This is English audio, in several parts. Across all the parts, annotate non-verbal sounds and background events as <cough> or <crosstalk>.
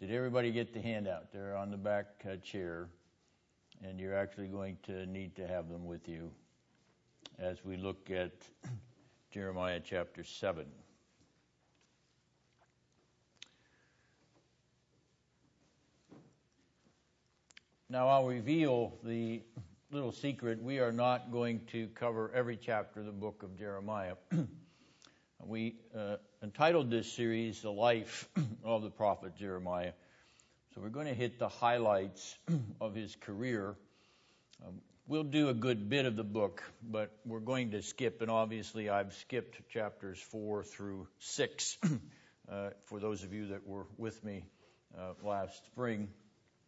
Did everybody get the handout? They're on the back uh, chair, and you're actually going to need to have them with you as we look at <clears throat> Jeremiah chapter 7. Now, I'll reveal the little secret. We are not going to cover every chapter of the book of Jeremiah. <clears throat> we uh, entitled this series The Life <clears throat> of the Prophet Jeremiah. So we're going to hit the highlights <clears throat> of his career. Um, we'll do a good bit of the book, but we're going to skip, and obviously I've skipped chapters 4 through 6. <clears throat> uh, for those of you that were with me uh, last spring,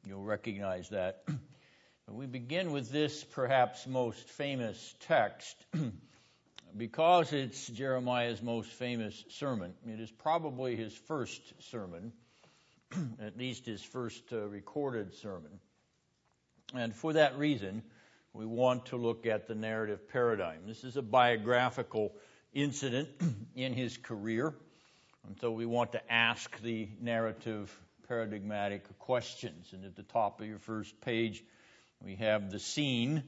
you'll recognize that. we begin with this perhaps most famous text because it's Jeremiah's most famous sermon. It is probably his first sermon, <clears throat> at least his first uh, recorded sermon. And for that reason, we want to look at the narrative paradigm. This is a biographical incident <clears throat> in his career, and so we want to ask the narrative paradigmatic questions. And at the top of your first page, we have the scene,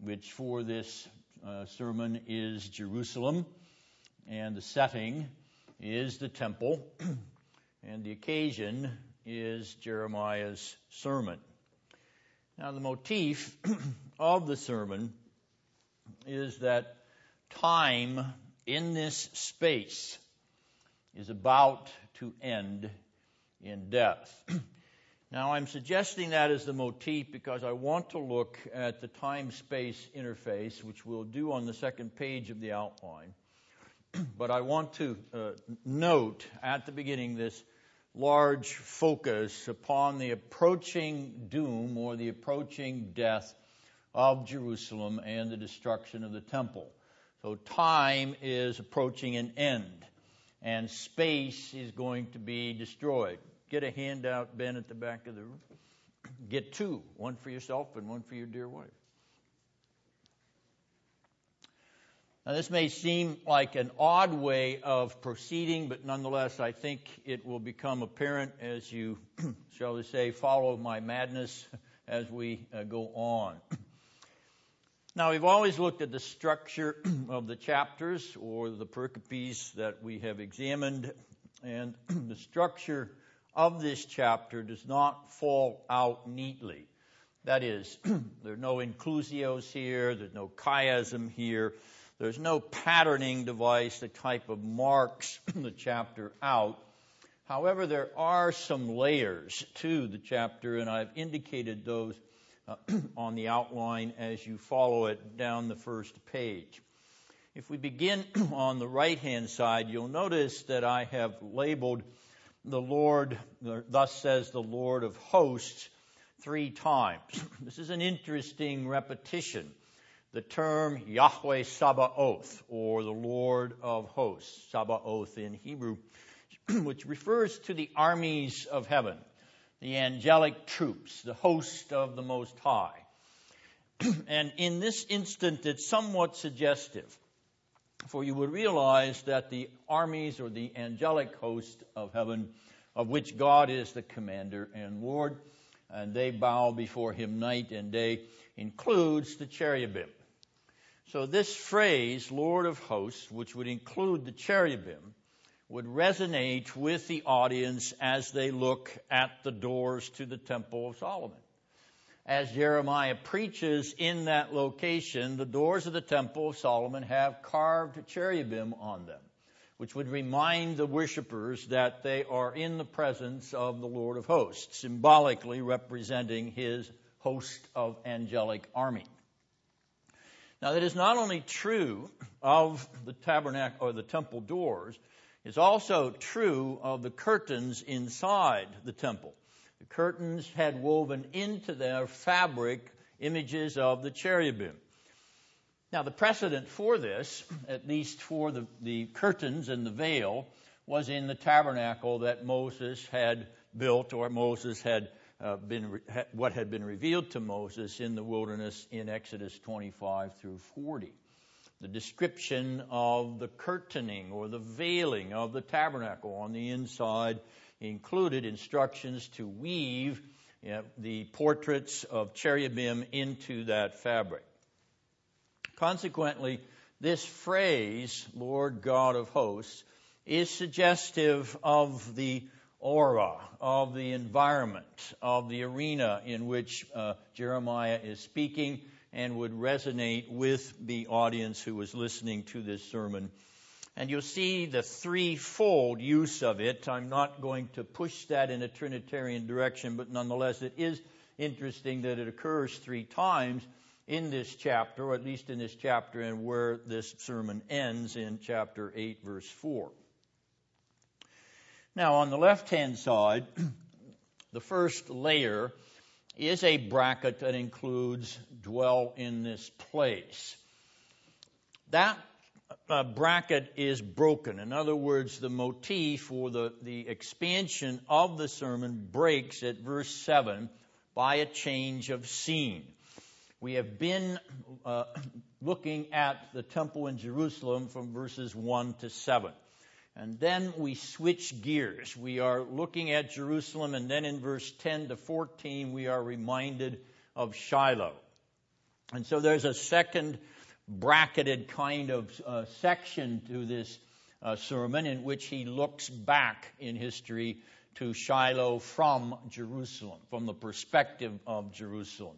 which for this uh, sermon is Jerusalem, and the setting is the temple, <clears throat> and the occasion is Jeremiah's sermon. Now, the motif <clears throat> of the sermon is that time in this space is about to end in death. <clears throat> now, I'm suggesting that as the motif because I want to look at the time space interface, which we'll do on the second page of the outline. <clears throat> but I want to uh, note at the beginning this large focus upon the approaching doom or the approaching death of Jerusalem and the destruction of the temple. So time is approaching an end and space is going to be destroyed. Get a handout, Ben, at the back of the room. Get two, one for yourself and one for your dear wife. Now, this may seem like an odd way of proceeding, but nonetheless, I think it will become apparent as you, <clears throat> shall we say, follow my madness as we uh, go on. Now, we've always looked at the structure <clears throat> of the chapters or the pericopes that we have examined, and <clears throat> the structure of this chapter does not fall out neatly. That is, <clears throat> there are no inclusios here, there's no chiasm here, there's no patterning device that type of marks <clears throat> the chapter out. However, there are some layers to the chapter, and I've indicated those uh, <clears throat> on the outline as you follow it down the first page. If we begin on the right hand side, you'll notice that I have labeled the Lord, thus says the Lord of hosts, three times. <clears throat> This is an interesting repetition. The term Yahweh Sabaoth, or the Lord of hosts, Sabaoth in Hebrew, <clears throat> which refers to the armies of heaven the angelic troops, the host of the Most High. <clears throat> and in this instant, it's somewhat suggestive, for you would realize that the armies or the angelic host of heaven, of which God is the commander and Lord, and they bow before him night and day, includes the cherubim. So this phrase, Lord of hosts, which would include the cherubim, would resonate with the audience as they look at the doors to the Temple of Solomon. As Jeremiah preaches in that location, the doors of the Temple of Solomon have carved cherubim on them, which would remind the worshippers that they are in the presence of the Lord of hosts, symbolically representing his host of angelic army. Now, that is not only true of the tabernacle or the temple doors, is also true of the curtains inside the temple. The curtains had woven into their fabric images of the cherubim. Now, the precedent for this, at least for the, the curtains and the veil, was in the tabernacle that Moses had built, or Moses had uh, been what had been revealed to Moses in the wilderness in Exodus 25 through 40 the description of the curtaining or the veiling of the tabernacle on the inside included instructions to weave you know, the portraits of cherubim into that fabric. Consequently, this phrase, Lord God of hosts, is suggestive of the aura, of the environment, of the arena in which uh, Jeremiah is speaking and would resonate with the audience who was listening to this sermon. And you'll see the threefold use of it. I'm not going to push that in a Trinitarian direction, but nonetheless, it is interesting that it occurs three times in this chapter, or at least in this chapter, and where this sermon ends in chapter 8, verse 4. Now, on the left hand side, <clears throat> the first layer is a bracket that includes dwell in this place. That uh, bracket is broken. In other words, the motif or the, the expansion of the sermon breaks at verse 7 by a change of scene. We have been uh, looking at the temple in Jerusalem from verses 1 to 7. And then we switch gears. We are looking at Jerusalem, and then in verse 10 to 14, we are reminded of Shiloh. And so there's a second bracketed kind of uh, section to this uh, sermon in which he looks back in history to Shiloh from Jerusalem, from the perspective of Jerusalem.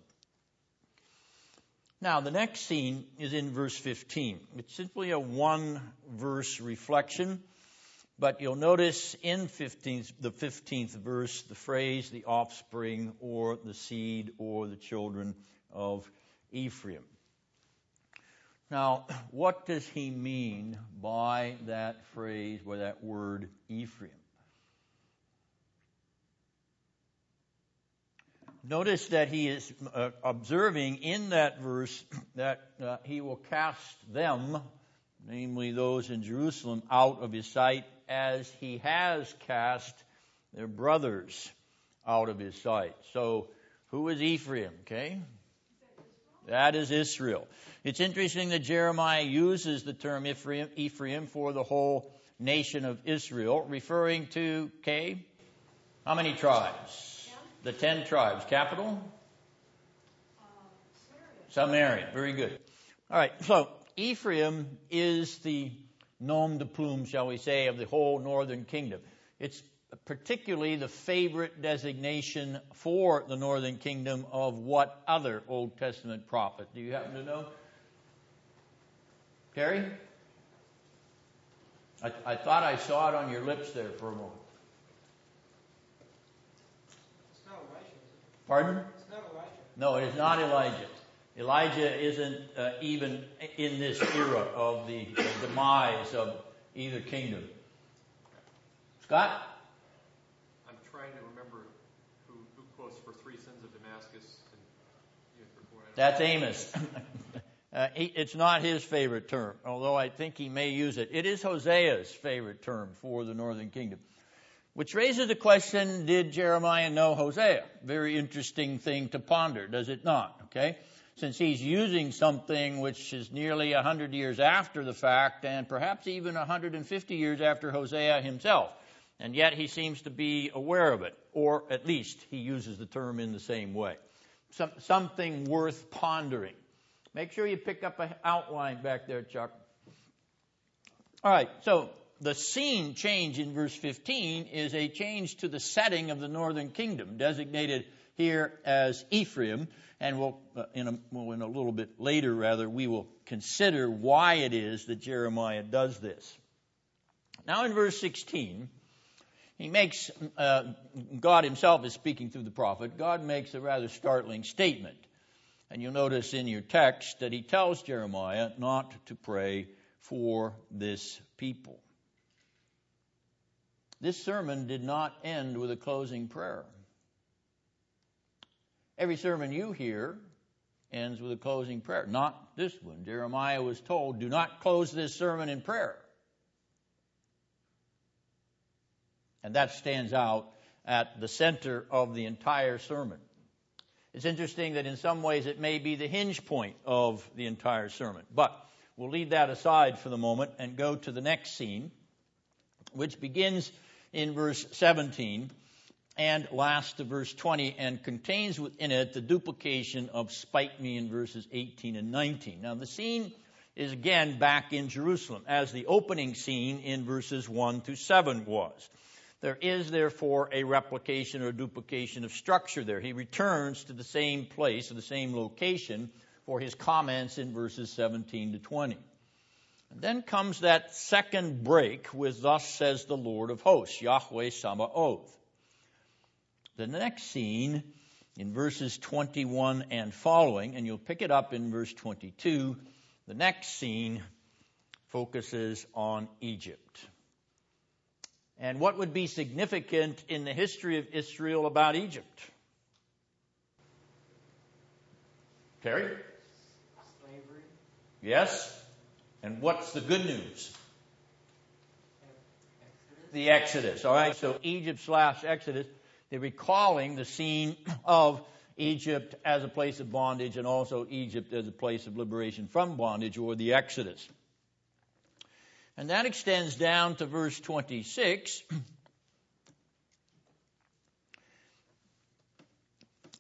Now, the next scene is in verse 15. It's simply a one verse reflection but you'll notice in 15th, the 15th verse the phrase the offspring or the seed or the children of Ephraim. Now, what does he mean by that phrase, by that word Ephraim? Notice that he is uh, observing in that verse that uh, he will cast them, namely those in Jerusalem, out of his sight as he has cast their brothers out of his sight. So, who is Ephraim? Okay? That is Israel. It's interesting that Jeremiah uses the term Ephraim, Ephraim for the whole nation of Israel, referring to, okay, how many tribes? The ten tribes. Capital? Samaria. Very good. All right, so Ephraim is the nom de plume, shall we say, of the whole northern kingdom. It's particularly the favorite designation for the northern kingdom of what other Old Testament prophet? Do you happen to know? Terry? I, I thought I saw it on your lips there for a moment. It's not Elijah. Pardon? It's not Elijah. No, it is not Elijah. Elijah isn't uh, even in this era of the, the demise of either kingdom. Scott? I'm trying to remember who, who quotes for three sins of Damascus. And, That's Amos. <clears throat> uh, he, it's not his favorite term, although I think he may use it. It is Hosea's favorite term for the northern kingdom. Which raises the question, did Jeremiah know Hosea? Very interesting thing to ponder, does it not? Okay? since he's using something which is nearly 100 years after the fact and perhaps even 150 years after Hosea himself. And yet he seems to be aware of it, or at least he uses the term in the same way. Some, something worth pondering. Make sure you pick up an outline back there, Chuck. All right, so the scene change in verse 15 is a change to the setting of the northern kingdom, designated here as Ephraim, and we'll, uh, in, a, well, in a little bit later, rather, we will consider why it is that Jeremiah does this. Now, in verse 16, he makes, uh, God himself is speaking through the prophet. God makes a rather startling statement. And you'll notice in your text that he tells Jeremiah not to pray for this people. This sermon did not end with a closing prayer. Every sermon you hear ends with a closing prayer. Not this one. Jeremiah was told, do not close this sermon in prayer. And that stands out at the center of the entire sermon. It's interesting that in some ways it may be the hinge point of the entire sermon. But we'll leave that aside for the moment and go to the next scene, which begins in verse 17 and last to verse 20 and contains within it the duplication of spike me in verses 18 and 19. Now the scene is again back in Jerusalem as the opening scene in verses 1 to 7 was. There is therefore a replication or duplication of structure there. He returns to the same place, or the same location for his comments in verses 17 to 20. And then comes that second break with thus says the Lord of hosts, Yahweh Sabaoth. The next scene in verses 21 and following, and you'll pick it up in verse 22, the next scene focuses on Egypt. And what would be significant in the history of Israel about Egypt? Terry? Slavery. Yes? And what's the good news? Exodus. The Exodus. All right, so Egypt slash Exodus. They're recalling the scene <clears throat> of Egypt as a place of bondage and also Egypt as a place of liberation from bondage or the Exodus. And that extends down to verse 26.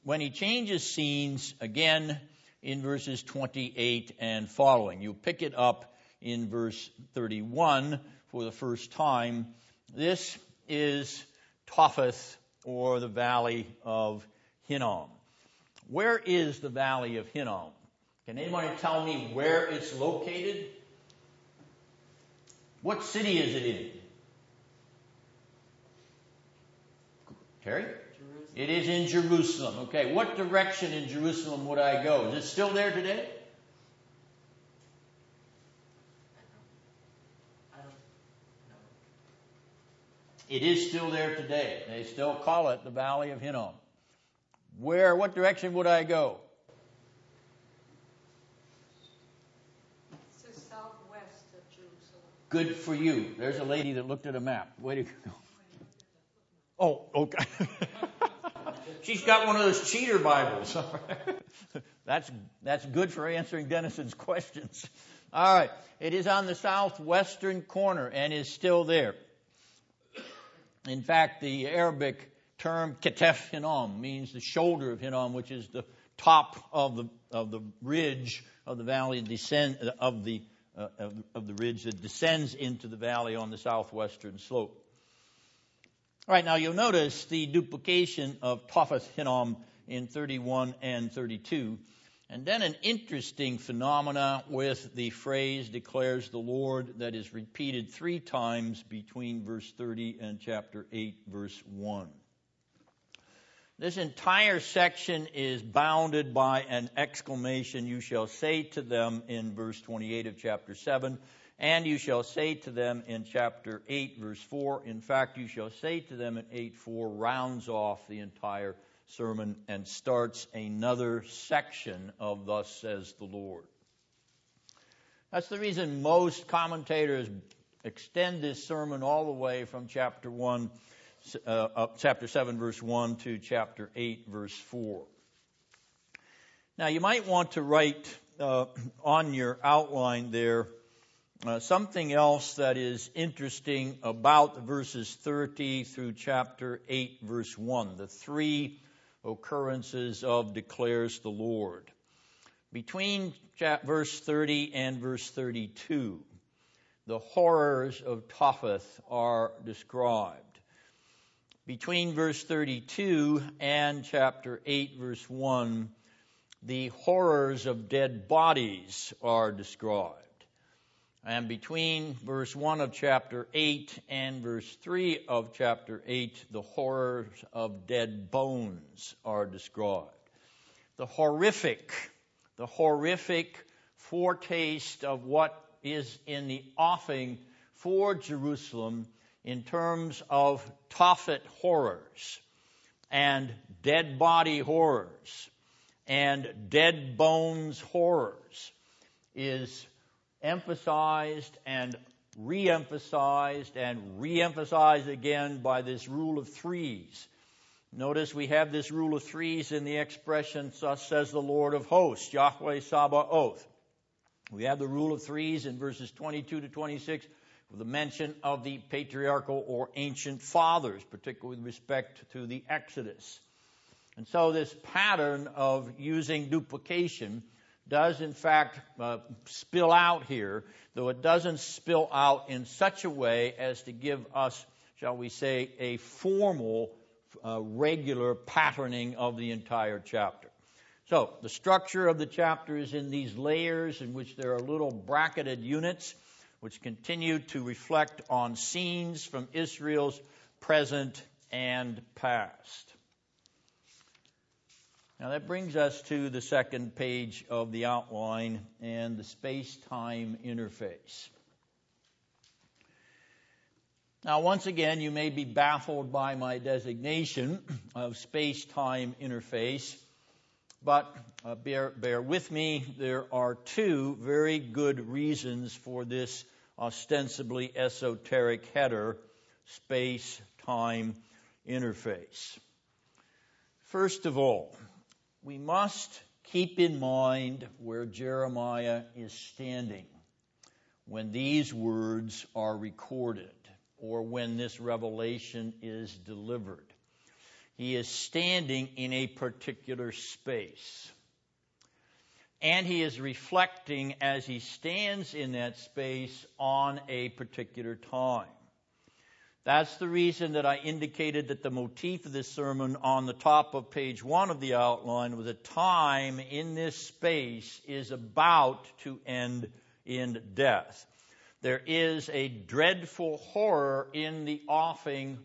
when he changes scenes again in verses 28 and following. You pick it up in verse 31 for the first time. This is Topheth or the valley of Hinnom. Where is the valley of Hinnom? Can anybody tell me where it's located? What city is it in? Terry? Jerusalem. It is in Jerusalem. Okay, what direction in Jerusalem would I go? Is it still there today? I don't know. It is still there today. They still call it the Valley of Hinnom. Where, what direction would I go? It's the southwest of Jerusalem. Good for you. There's a lady that looked at a map. Way to go. Oh, okay. <laughs> She's got one of those cheater Bibles. <laughs> that's, that's good for answering Dennison's questions. All right. It is on the southwestern corner and is still there. In fact, the Arabic term ketef Hinnom means the shoulder of Hinnom, which is the top of the, of the ridge of the valley descend, of the, uh, of, of the ridge that descends into the valley on the southwestern slope. All right, now you'll notice the duplication of Topheth Hinnom in 31 and 32. And then an interesting phenomena with the phrase declares the Lord that is repeated three times between verse 30 and chapter 8, verse 1. This entire section is bounded by an exclamation, you shall say to them in verse 28 of chapter 7, and you shall say to them in chapter 8, verse 4. In fact, you shall say to them in 8, 4, rounds off the entire sermon and starts another section of Thus says the Lord. That's the reason most commentators extend this sermon all the way from chapter 1 uh, chapter 7, verse 1 to chapter 8, verse 4. Now, you might want to write uh, on your outline there uh, something else that is interesting about verses 30 through chapter 8, verse 1, the three occurrences of declares the Lord. Between verse 30 and verse 32, the horrors of Topheth are described between verse 32 and chapter 8, verse 1, the horrors of dead bodies are described. And between verse 1 of chapter 8 and verse 3 of chapter 8, the horrors of dead bones are described. The horrific, the horrific foretaste of what is in the offing for Jerusalem in terms of Tophet horrors and dead body horrors and dead bones horrors is emphasized and re-emphasized and re-emphasized again by this rule of threes. Notice we have this rule of threes in the expression, thus says the Lord of hosts, Yahweh Sabaoth. We have the rule of threes in verses 22 to 26 the mention of the patriarchal or ancient fathers, particularly with respect to the Exodus. And so this pattern of using duplication does in fact uh, spill out here, though it doesn't spill out in such a way as to give us, shall we say, a formal, uh, regular patterning of the entire chapter. So the structure of the chapter is in these layers in which there are little bracketed units which continue to reflect on scenes from Israel's present and past. Now that brings us to the second page of the outline and the space-time interface. Now once again, you may be baffled by my designation of space-time interface, but uh, bear, bear with me. There are two very good reasons for this ostensibly esoteric header, space-time interface. First of all, we must keep in mind where Jeremiah is standing when these words are recorded or when this revelation is delivered. He is standing in a particular space. And he is reflecting as he stands in that space on a particular time. That's the reason that I indicated that the motif of this sermon on the top of page one of the outline was a time in this space is about to end in death. There is a dreadful horror in the offing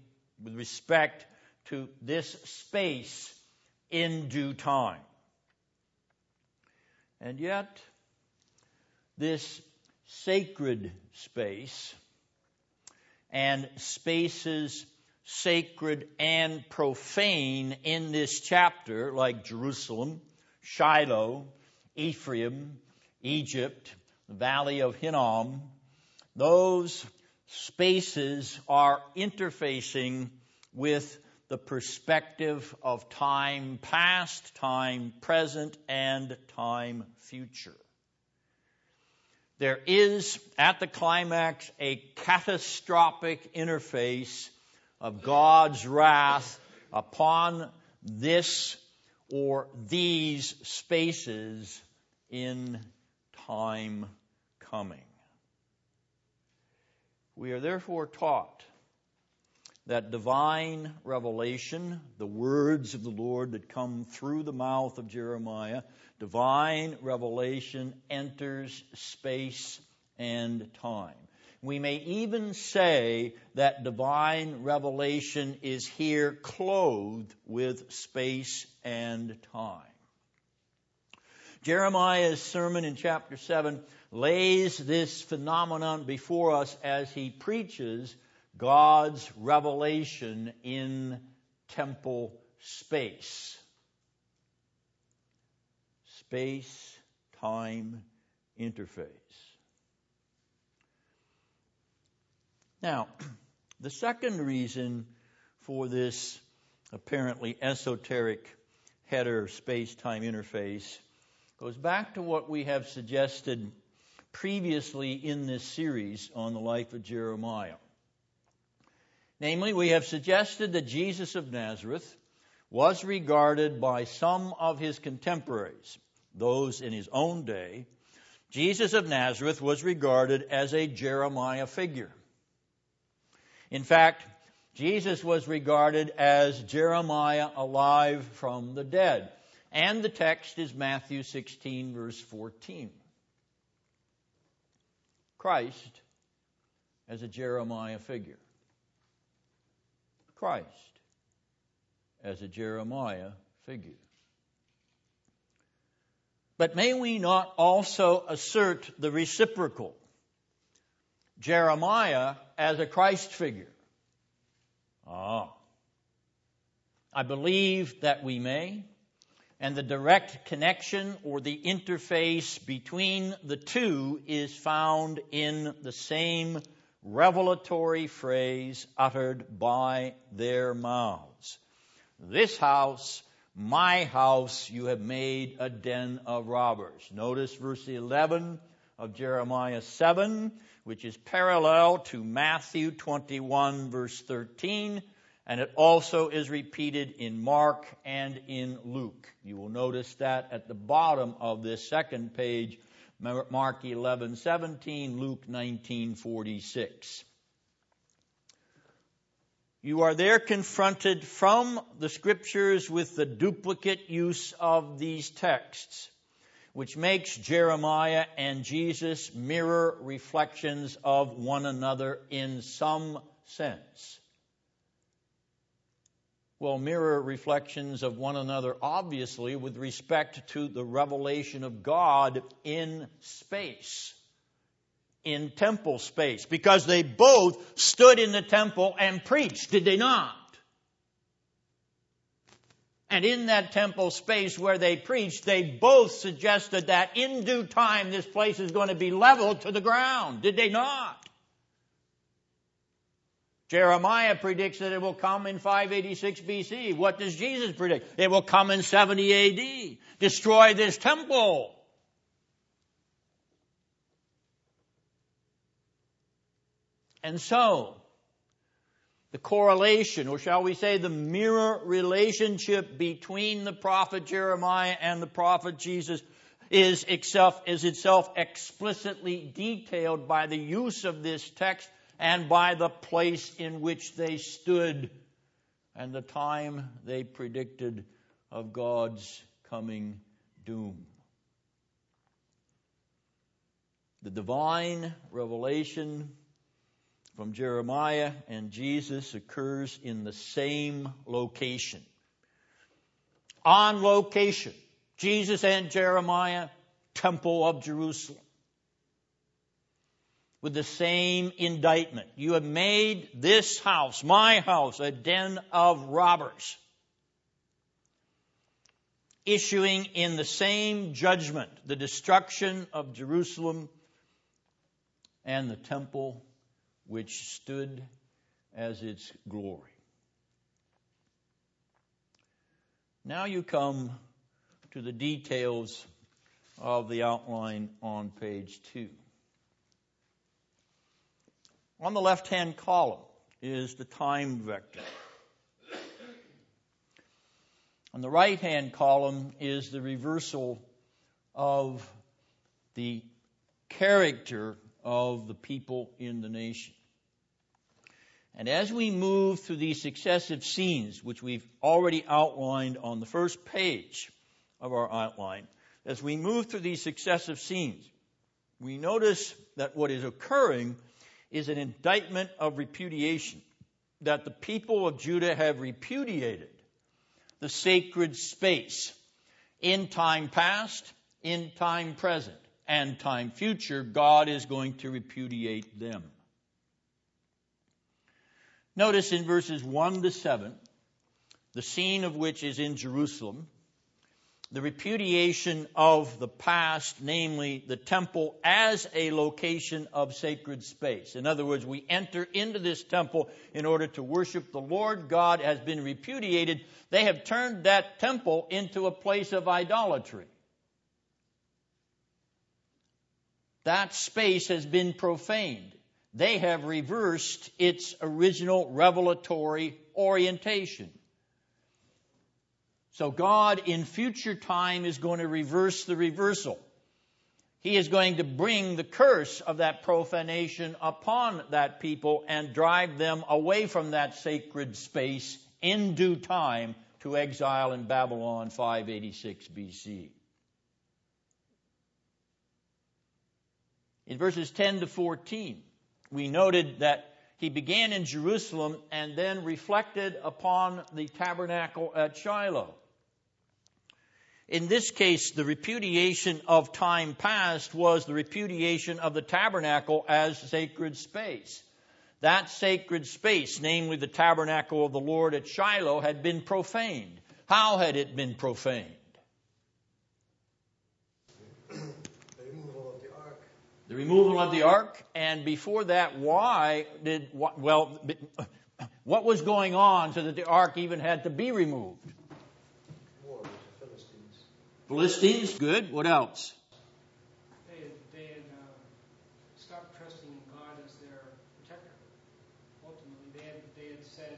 with respect to this space in due time. And yet, this sacred space and spaces sacred and profane in this chapter, like Jerusalem, Shiloh, Ephraim, Egypt, the Valley of Hinnom, those spaces are interfacing with the perspective of time past, time present, and time future. There is, at the climax, a catastrophic interface of God's wrath upon this or these spaces in time coming. We are therefore taught that divine revelation, the words of the Lord that come through the mouth of Jeremiah, divine revelation enters space and time. We may even say that divine revelation is here clothed with space and time. Jeremiah's sermon in chapter 7 lays this phenomenon before us as he preaches God's revelation in temple space. Space time interface. Now, the second reason for this apparently esoteric header space time interface goes back to what we have suggested previously in this series on the life of Jeremiah. Namely, we have suggested that Jesus of Nazareth was regarded by some of his contemporaries, those in his own day, Jesus of Nazareth was regarded as a Jeremiah figure. In fact, Jesus was regarded as Jeremiah alive from the dead. And the text is Matthew 16, verse 14. Christ as a Jeremiah figure. Christ as a Jeremiah figure. But may we not also assert the reciprocal? Jeremiah as a Christ figure. Ah. I believe that we may, and the direct connection or the interface between the two is found in the same revelatory phrase uttered by their mouths. This house, my house, you have made a den of robbers. Notice verse 11 of Jeremiah 7, which is parallel to Matthew 21 verse 13, and it also is repeated in Mark and in Luke. You will notice that at the bottom of this second page, Mark 11:17, Luke 19:46. You are there confronted from the scriptures with the duplicate use of these texts, which makes Jeremiah and Jesus mirror reflections of one another in some sense. Well, mirror reflections of one another, obviously, with respect to the revelation of God in space in temple space because they both stood in the temple and preached, did they not? And in that temple space where they preached, they both suggested that in due time this place is going to be leveled to the ground, did they not? Jeremiah predicts that it will come in 586 BC. What does Jesus predict? It will come in 70 AD. Destroy this temple. And so, the correlation, or shall we say the mirror relationship between the prophet Jeremiah and the prophet Jesus is itself, is itself explicitly detailed by the use of this text and by the place in which they stood and the time they predicted of God's coming doom. The divine revelation from Jeremiah and Jesus occurs in the same location. On location, Jesus and Jeremiah, Temple of Jerusalem. With the same indictment. You have made this house, my house, a den of robbers. Issuing in the same judgment the destruction of Jerusalem and the temple which stood as its glory. Now you come to the details of the outline on page two. On the left hand column is the time vector. On the right hand column is the reversal of the character of the people in the nation. And as we move through these successive scenes, which we've already outlined on the first page of our outline, as we move through these successive scenes, we notice that what is occurring is an indictment of repudiation, that the people of Judah have repudiated the sacred space in time past, in time present and time future, God is going to repudiate them. Notice in verses 1 to 7, the scene of which is in Jerusalem, the repudiation of the past, namely the temple as a location of sacred space. In other words, we enter into this temple in order to worship the Lord God has been repudiated. They have turned that temple into a place of idolatry. that space has been profaned. They have reversed its original revelatory orientation. So God in future time is going to reverse the reversal. He is going to bring the curse of that profanation upon that people and drive them away from that sacred space in due time to exile in Babylon 586 BC. In verses 10 to 14, we noted that he began in Jerusalem and then reflected upon the tabernacle at Shiloh. In this case, the repudiation of time past was the repudiation of the tabernacle as sacred space. That sacred space, namely the tabernacle of the Lord at Shiloh, had been profaned. How had it been profaned? the removal of the ark, The removal of the ark? and before that, why did, well, what was going on so that the ark even had to be removed? Philistines, good. What else? They, uh, stopped trusting God as their protector. Ultimately, they had, said,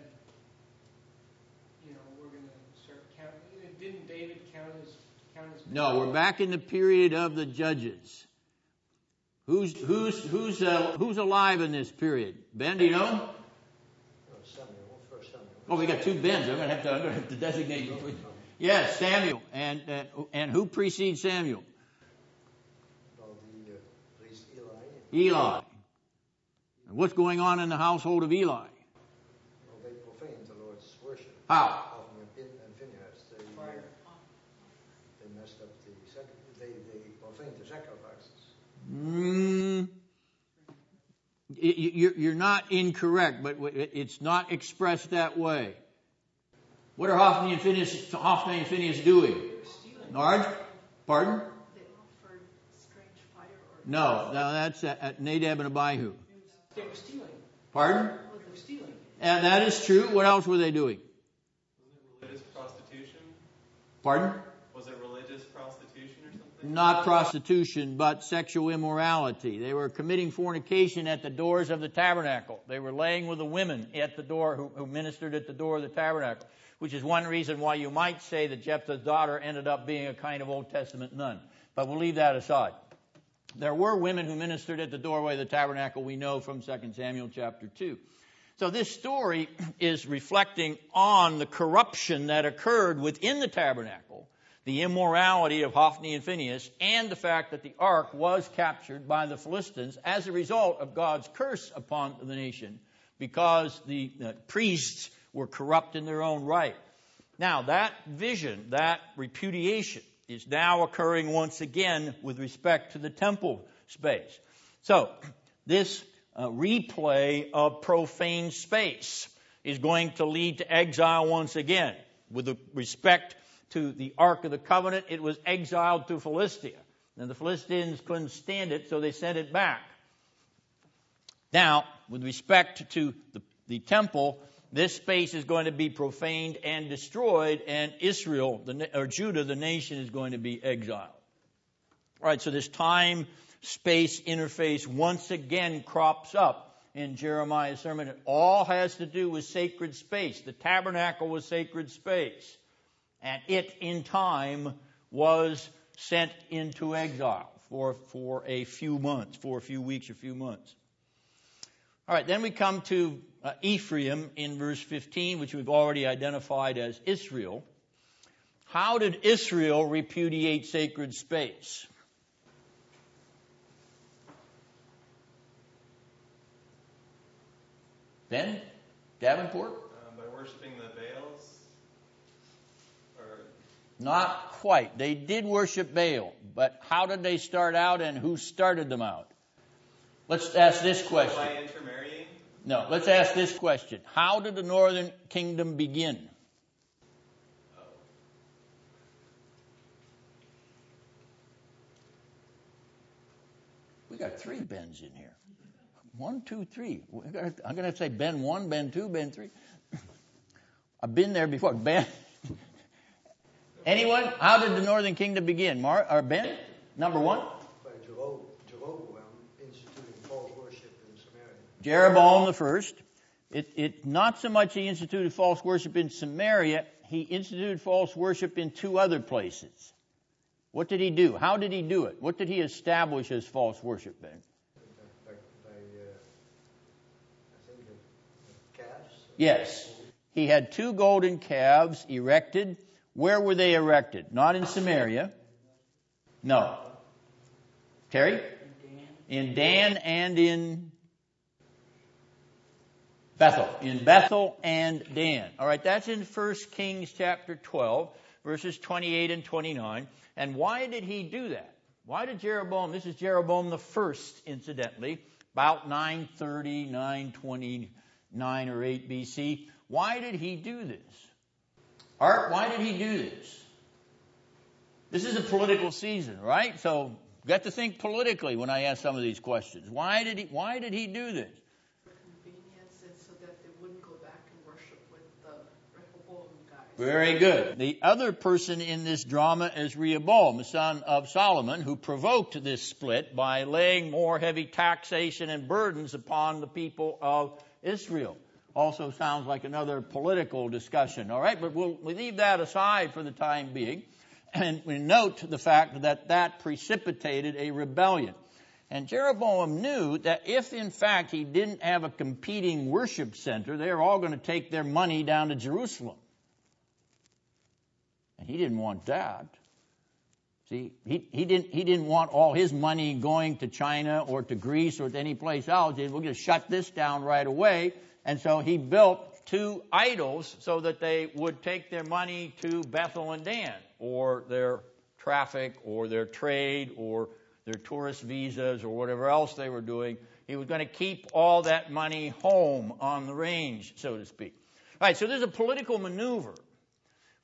you know, we're going to. Didn't David count No, we're back in the period of the judges. Who's who's who's uh, who's alive in this period? Ben, do you know? Oh, we got two Bens. I'm gonna have to I'm gonna have to designate between. Yes, Samuel, and and, and who precedes Samuel? Well, the uh, priest Eli, Eli. And what's going on in the household of Eli? well, they profaned the Lord's worship. How? Hophni and and Phinehas, they, uh, they messed up the sacri- they, they profaned the sacrifices. Mm, y- y- you're you're not incorrect, but it's not expressed that way. What are Hophni and Phinehas, Hophni and Phinehas doing? Marge? Pardon? They offered strange fire or. No, no, that's at, at Nadab and Abihu. They were stealing. Pardon? They were stealing. And that is true. What else were they doing? Religious prostitution? Pardon? Not prostitution, but sexual immorality. They were committing fornication at the doors of the tabernacle. They were laying with the women at the door who, who ministered at the door of the tabernacle, which is one reason why you might say that Jephthah's daughter ended up being a kind of Old Testament nun. But we'll leave that aside. There were women who ministered at the doorway of the tabernacle, we know from 2 Samuel chapter 2. So this story is reflecting on the corruption that occurred within the tabernacle, the immorality of Hophni and Phinehas, and the fact that the ark was captured by the Philistines as a result of God's curse upon the nation because the uh, priests were corrupt in their own right. Now, that vision, that repudiation, is now occurring once again with respect to the temple space. So, this uh, replay of profane space is going to lead to exile once again. With respect to the Ark of the Covenant, it was exiled to Philistia. And the Philistines couldn't stand it, so they sent it back. Now, with respect to the, the temple, this space is going to be profaned and destroyed, and Israel, the, or Judah, the nation, is going to be exiled. All right, so this time space interface once again crops up in Jeremiah's sermon. It all has to do with sacred space. The tabernacle was sacred space, and it in time was sent into exile for, for a few months, for a few weeks a few months. All right, then we come to uh, Ephraim in verse 15, which we've already identified as Israel. How did Israel repudiate sacred space? Ben? Davenport? Um, by worshiping the Baals? Or Not quite. They did worship Baal, but how did they start out and who started them out? Let's ask this question. by intermarrying? No, let's ask this question. How did the northern kingdom begin? Oh. We got three Bens in here. One, two, three. I'm going to say Ben one, Ben two, Ben three. I've been there before. Ben. Anyone? How did the northern kingdom begin? Mar or Ben? Number one. By Jeroboam instituting false worship in Samaria. Jeroboam the first. It, it not so much he instituted false worship in Samaria, he instituted false worship in two other places. What did he do? How did he do it? What did he establish as false worship, Ben? By, by uh, I think, the, the calves. Yes. He had two golden calves erected. Where were they erected? Not in Samaria. No. Terry? In Dan and in Bethel. In Bethel and Dan. All right, that's in 1 Kings chapter 12, verses 28 and 29. And why did he do that? Why did Jeroboam, this is Jeroboam the first, incidentally, about 930, 929 or 8 BC. Why did he do this? Art, why did he do this? This is a political season, right? So, got to think politically when I ask some of these questions. Why did he, why did he do this? convenience and so that they wouldn't go back and worship with the Rehoboam guys. Very good. The other person in this drama is Rehoboam, the son of Solomon, who provoked this split by laying more heavy taxation and burdens upon the people of Israel. Also sounds like another political discussion, all right? But we'll, we'll leave that aside for the time being. and we note the fact that that precipitated a rebellion. And Jeroboam knew that if in fact he didn't have a competing worship center, they were all going to take their money down to Jerusalem. And he didn't want that. See, he, he, didn't, he didn't want all his money going to China or to Greece or to any place else. He said, we're going to shut this down right away. And so he built two idols so that they would take their money to Bethel and Dan or their traffic or their trade or their tourist visas or whatever else they were doing. He was going to keep all that money home on the range, so to speak. All right, so there's a political maneuver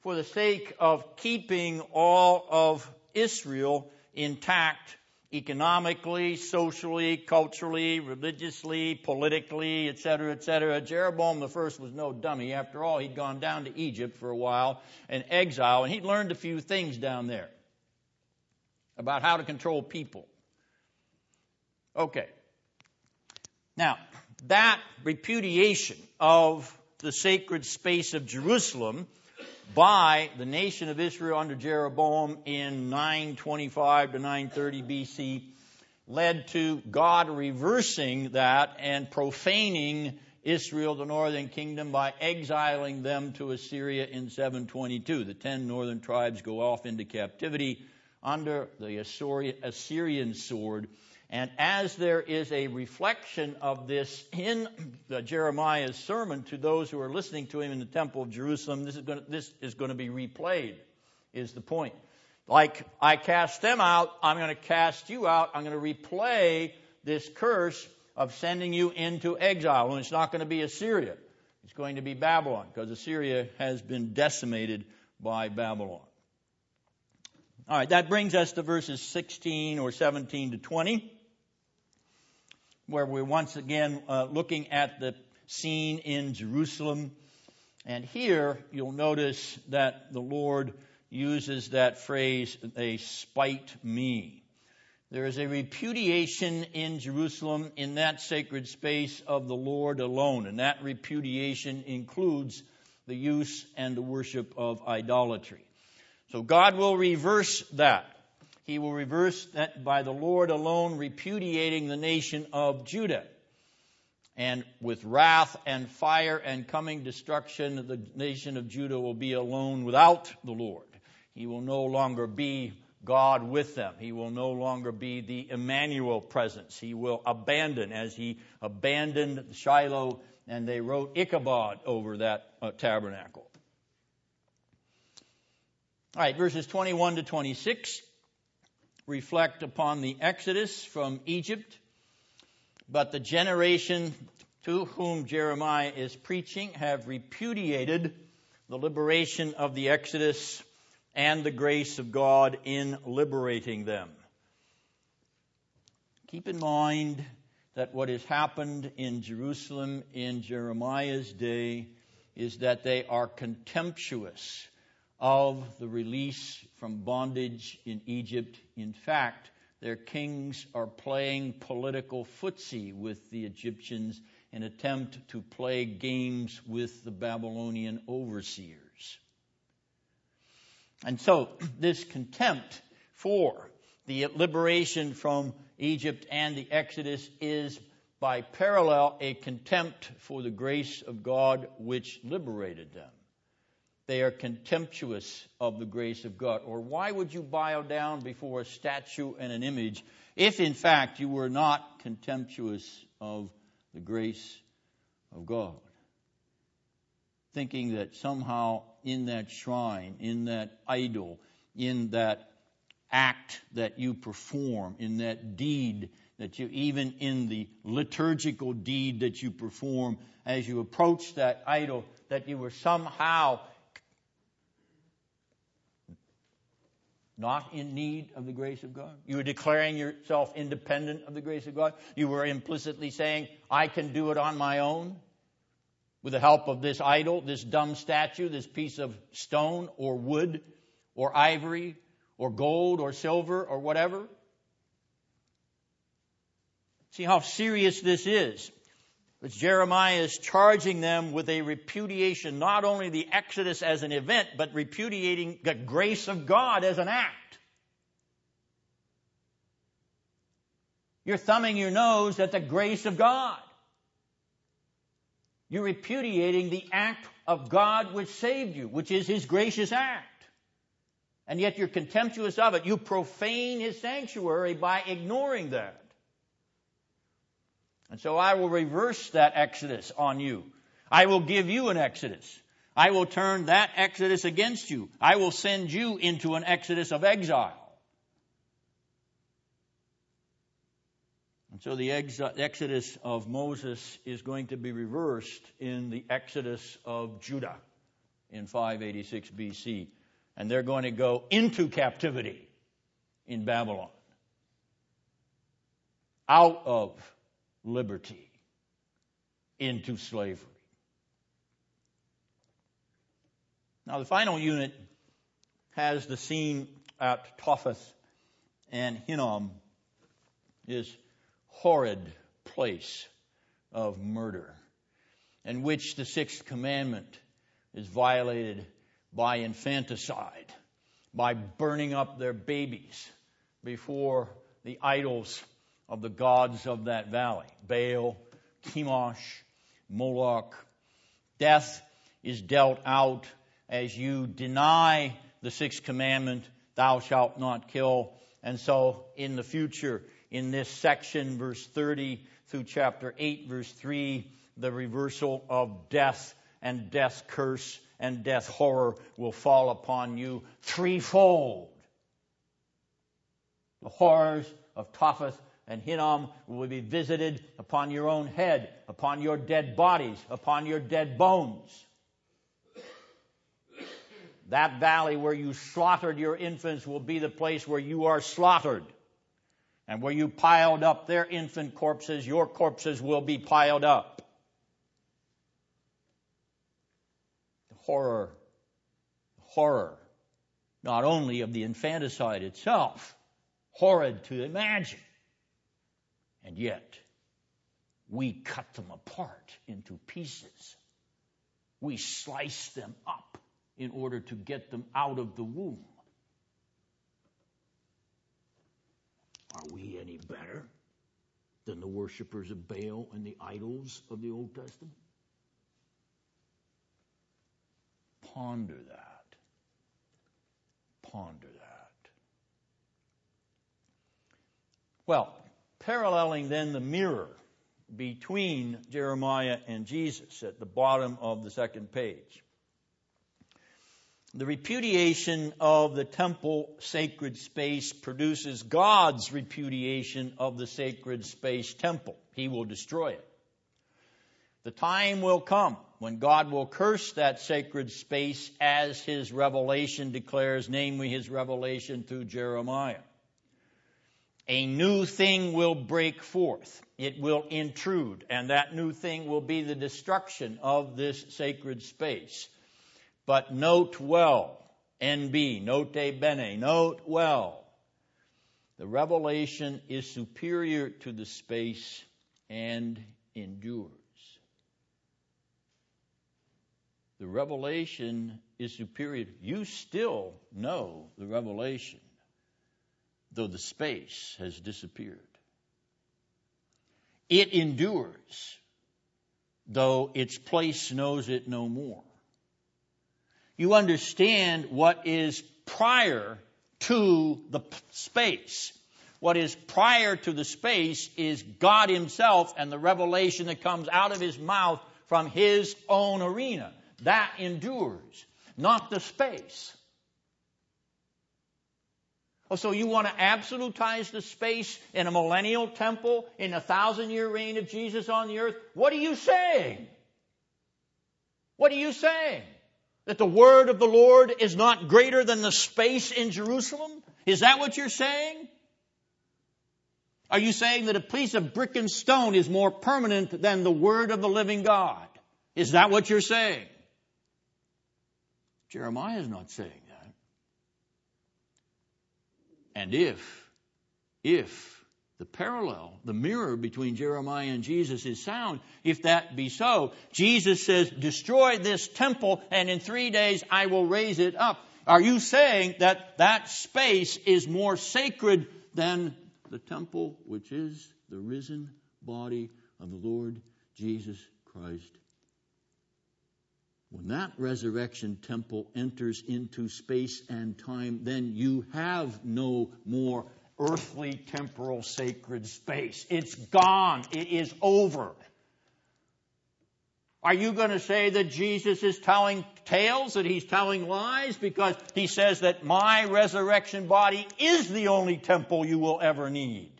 for the sake of keeping all of Israel intact economically, socially, culturally, religiously, politically, etc., etc. Jeroboam I was no dummy. After all, he'd gone down to Egypt for a while in exile, and he'd learned a few things down there about how to control people. Okay. Now, that repudiation of the sacred space of Jerusalem by the nation of Israel under Jeroboam in 925 to 930 BC led to God reversing that and profaning Israel, the northern kingdom, by exiling them to Assyria in 722. The ten northern tribes go off into captivity under the Assyrian sword and as there is a reflection of this in Jeremiah's sermon to those who are listening to him in the temple of Jerusalem, this is going to, this is going to be replayed, is the point. Like I cast them out, I'm going to cast you out. I'm going to replay this curse of sending you into exile. And it's not going to be Assyria. It's going to be Babylon because Assyria has been decimated by Babylon. All right, that brings us to verses 16 or 17 to 20 where we're once again uh, looking at the scene in Jerusalem. And here you'll notice that the Lord uses that phrase, they spite me. There is a repudiation in Jerusalem in that sacred space of the Lord alone, and that repudiation includes the use and the worship of idolatry. So God will reverse that. He will reverse that by the Lord alone repudiating the nation of Judah. And with wrath and fire and coming destruction, the nation of Judah will be alone without the Lord. He will no longer be God with them. He will no longer be the Emmanuel presence. He will abandon as he abandoned Shiloh and they wrote Ichabod over that uh, tabernacle. All right, verses 21 to 26 reflect upon the exodus from Egypt, but the generation to whom Jeremiah is preaching have repudiated the liberation of the exodus and the grace of God in liberating them. Keep in mind that what has happened in Jerusalem in Jeremiah's day is that they are contemptuous of the release from bondage in Egypt. In fact, their kings are playing political footsie with the Egyptians in attempt to play games with the Babylonian overseers. And so <clears throat> this contempt for the liberation from Egypt and the Exodus is by parallel a contempt for the grace of God which liberated them they are contemptuous of the grace of God. Or why would you bow down before a statue and an image if, in fact, you were not contemptuous of the grace of God? Thinking that somehow in that shrine, in that idol, in that act that you perform, in that deed that you, even in the liturgical deed that you perform as you approach that idol, that you were somehow not in need of the grace of God. You were declaring yourself independent of the grace of God. You were implicitly saying, I can do it on my own with the help of this idol, this dumb statue, this piece of stone or wood or ivory or gold or silver or whatever. See how serious this is. Jeremiah is charging them with a repudiation, not only the Exodus as an event, but repudiating the grace of God as an act. You're thumbing your nose at the grace of God. You're repudiating the act of God which saved you, which is His gracious act. And yet you're contemptuous of it. You profane His sanctuary by ignoring that. And so I will reverse that exodus on you. I will give you an exodus. I will turn that exodus against you. I will send you into an exodus of exile. And so the exodus of Moses is going to be reversed in the exodus of Judah in 586 BC. And they're going to go into captivity in Babylon. Out of liberty into slavery. Now, the final unit has the scene at Topheth and Hinnom, this horrid place of murder, in which the sixth commandment is violated by infanticide, by burning up their babies before the idols of the gods of that valley Baal, Chemosh, Moloch. Death is dealt out as you deny the sixth commandment, thou shalt not kill. And so in the future, in this section, verse 30 through chapter 8, verse 3, the reversal of death and death curse and death horror will fall upon you threefold. The horrors of Topheth and Hinnom will be visited upon your own head, upon your dead bodies, upon your dead bones. That valley where you slaughtered your infants will be the place where you are slaughtered. And where you piled up their infant corpses, your corpses will be piled up. The horror, horror, not only of the infanticide itself, horrid to imagine, and yet, we cut them apart into pieces. We slice them up in order to get them out of the womb. Are we any better than the worshippers of Baal and the idols of the Old Testament? Ponder that. Ponder that. Well, paralleling then the mirror between Jeremiah and Jesus at the bottom of the second page. The repudiation of the temple sacred space produces God's repudiation of the sacred space temple. He will destroy it. The time will come when God will curse that sacred space as his revelation declares, namely his revelation through Jeremiah a new thing will break forth. It will intrude, and that new thing will be the destruction of this sacred space. But note well, NB, nota bene, note well, the revelation is superior to the space and endures. The revelation is superior. You still know the revelation though the space has disappeared. It endures, though its place knows it no more. You understand what is prior to the space. What is prior to the space is God Himself and the revelation that comes out of His mouth from His own arena. That endures, not the space. Oh, so you want to absolutize the space in a millennial temple in a thousand year reign of Jesus on the earth? What are you saying? What are you saying? That the word of the Lord is not greater than the space in Jerusalem? Is that what you're saying? Are you saying that a piece of brick and stone is more permanent than the word of the living God? Is that what you're saying? Jeremiah is not saying and if, if the parallel, the mirror between Jeremiah and Jesus is sound. If that be so, Jesus says, destroy this temple and in three days I will raise it up. Are you saying that that space is more sacred than the temple, which is the risen body of the Lord Jesus Christ? When that resurrection temple enters into space and time, then you have no more earthly, temporal, sacred space. It's gone. It is over. Are you going to say that Jesus is telling tales, that he's telling lies? Because he says that my resurrection body is the only temple you will ever need.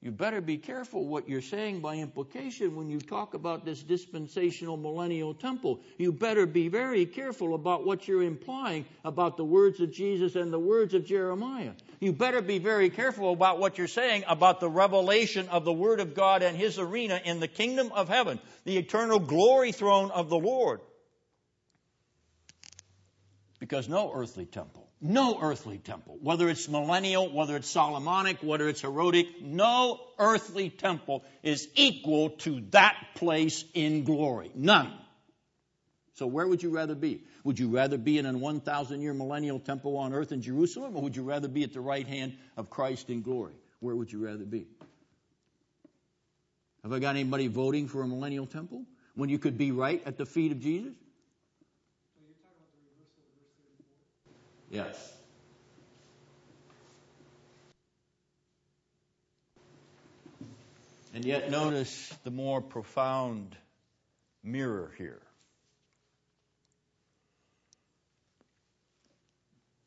You better be careful what you're saying by implication when you talk about this dispensational millennial temple. You better be very careful about what you're implying about the words of Jesus and the words of Jeremiah. You better be very careful about what you're saying about the revelation of the Word of God and His arena in the kingdom of heaven, the eternal glory throne of the Lord. Because no earthly temple no earthly temple, whether it's millennial, whether it's Solomonic, whether it's Herodic, no earthly temple is equal to that place in glory. None. So where would you rather be? Would you rather be in a 1,000 year millennial temple on earth in Jerusalem, or would you rather be at the right hand of Christ in glory? Where would you rather be? Have I got anybody voting for a millennial temple when you could be right at the feet of Jesus? Yes. And yet, notice the more profound mirror here.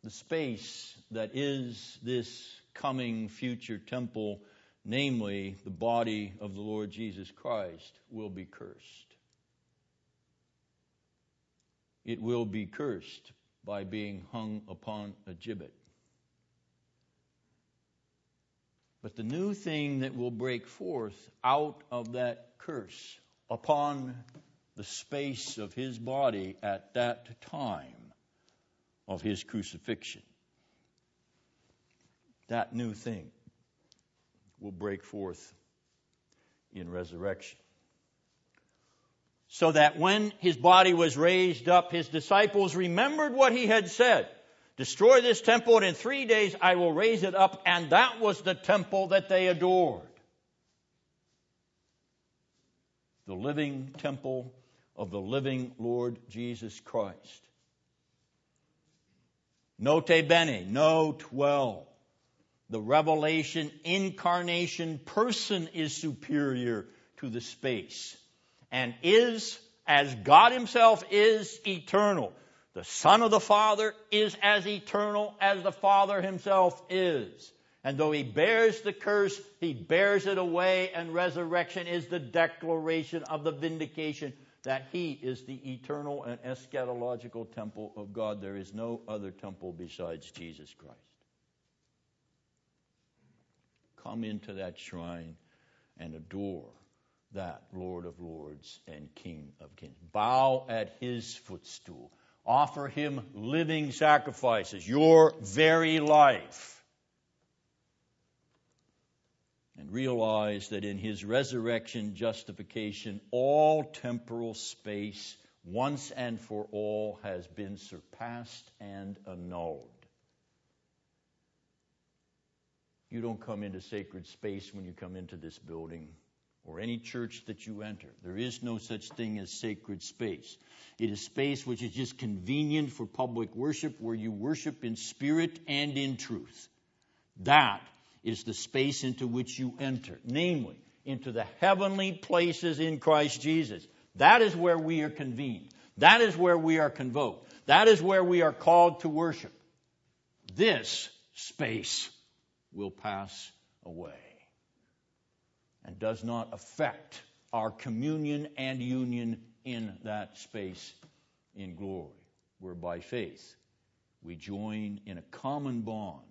The space that is this coming future temple, namely the body of the Lord Jesus Christ, will be cursed. It will be cursed by being hung upon a gibbet. But the new thing that will break forth out of that curse upon the space of his body at that time of his crucifixion, that new thing will break forth in resurrection so that when his body was raised up, his disciples remembered what he had said. Destroy this temple and in three days I will raise it up. And that was the temple that they adored. The living temple of the living Lord Jesus Christ. Nota bene, note well. The revelation, incarnation person is superior to the space and is as God Himself is eternal. The Son of the Father is as eternal as the Father Himself is. And though He bears the curse, He bears it away, and resurrection is the declaration of the vindication that He is the eternal and eschatological temple of God. There is no other temple besides Jesus Christ. Come into that shrine and adore that Lord of Lords and King of Kings. Bow at his footstool. Offer him living sacrifices, your very life. And realize that in his resurrection justification, all temporal space, once and for all, has been surpassed and annulled. You don't come into sacred space when you come into this building or any church that you enter. There is no such thing as sacred space. It is space which is just convenient for public worship where you worship in spirit and in truth. That is the space into which you enter, namely, into the heavenly places in Christ Jesus. That is where we are convened. That is where we are convoked. That is where we are called to worship. This space will pass away and does not affect our communion and union in that space in glory, where by faith we join in a common bond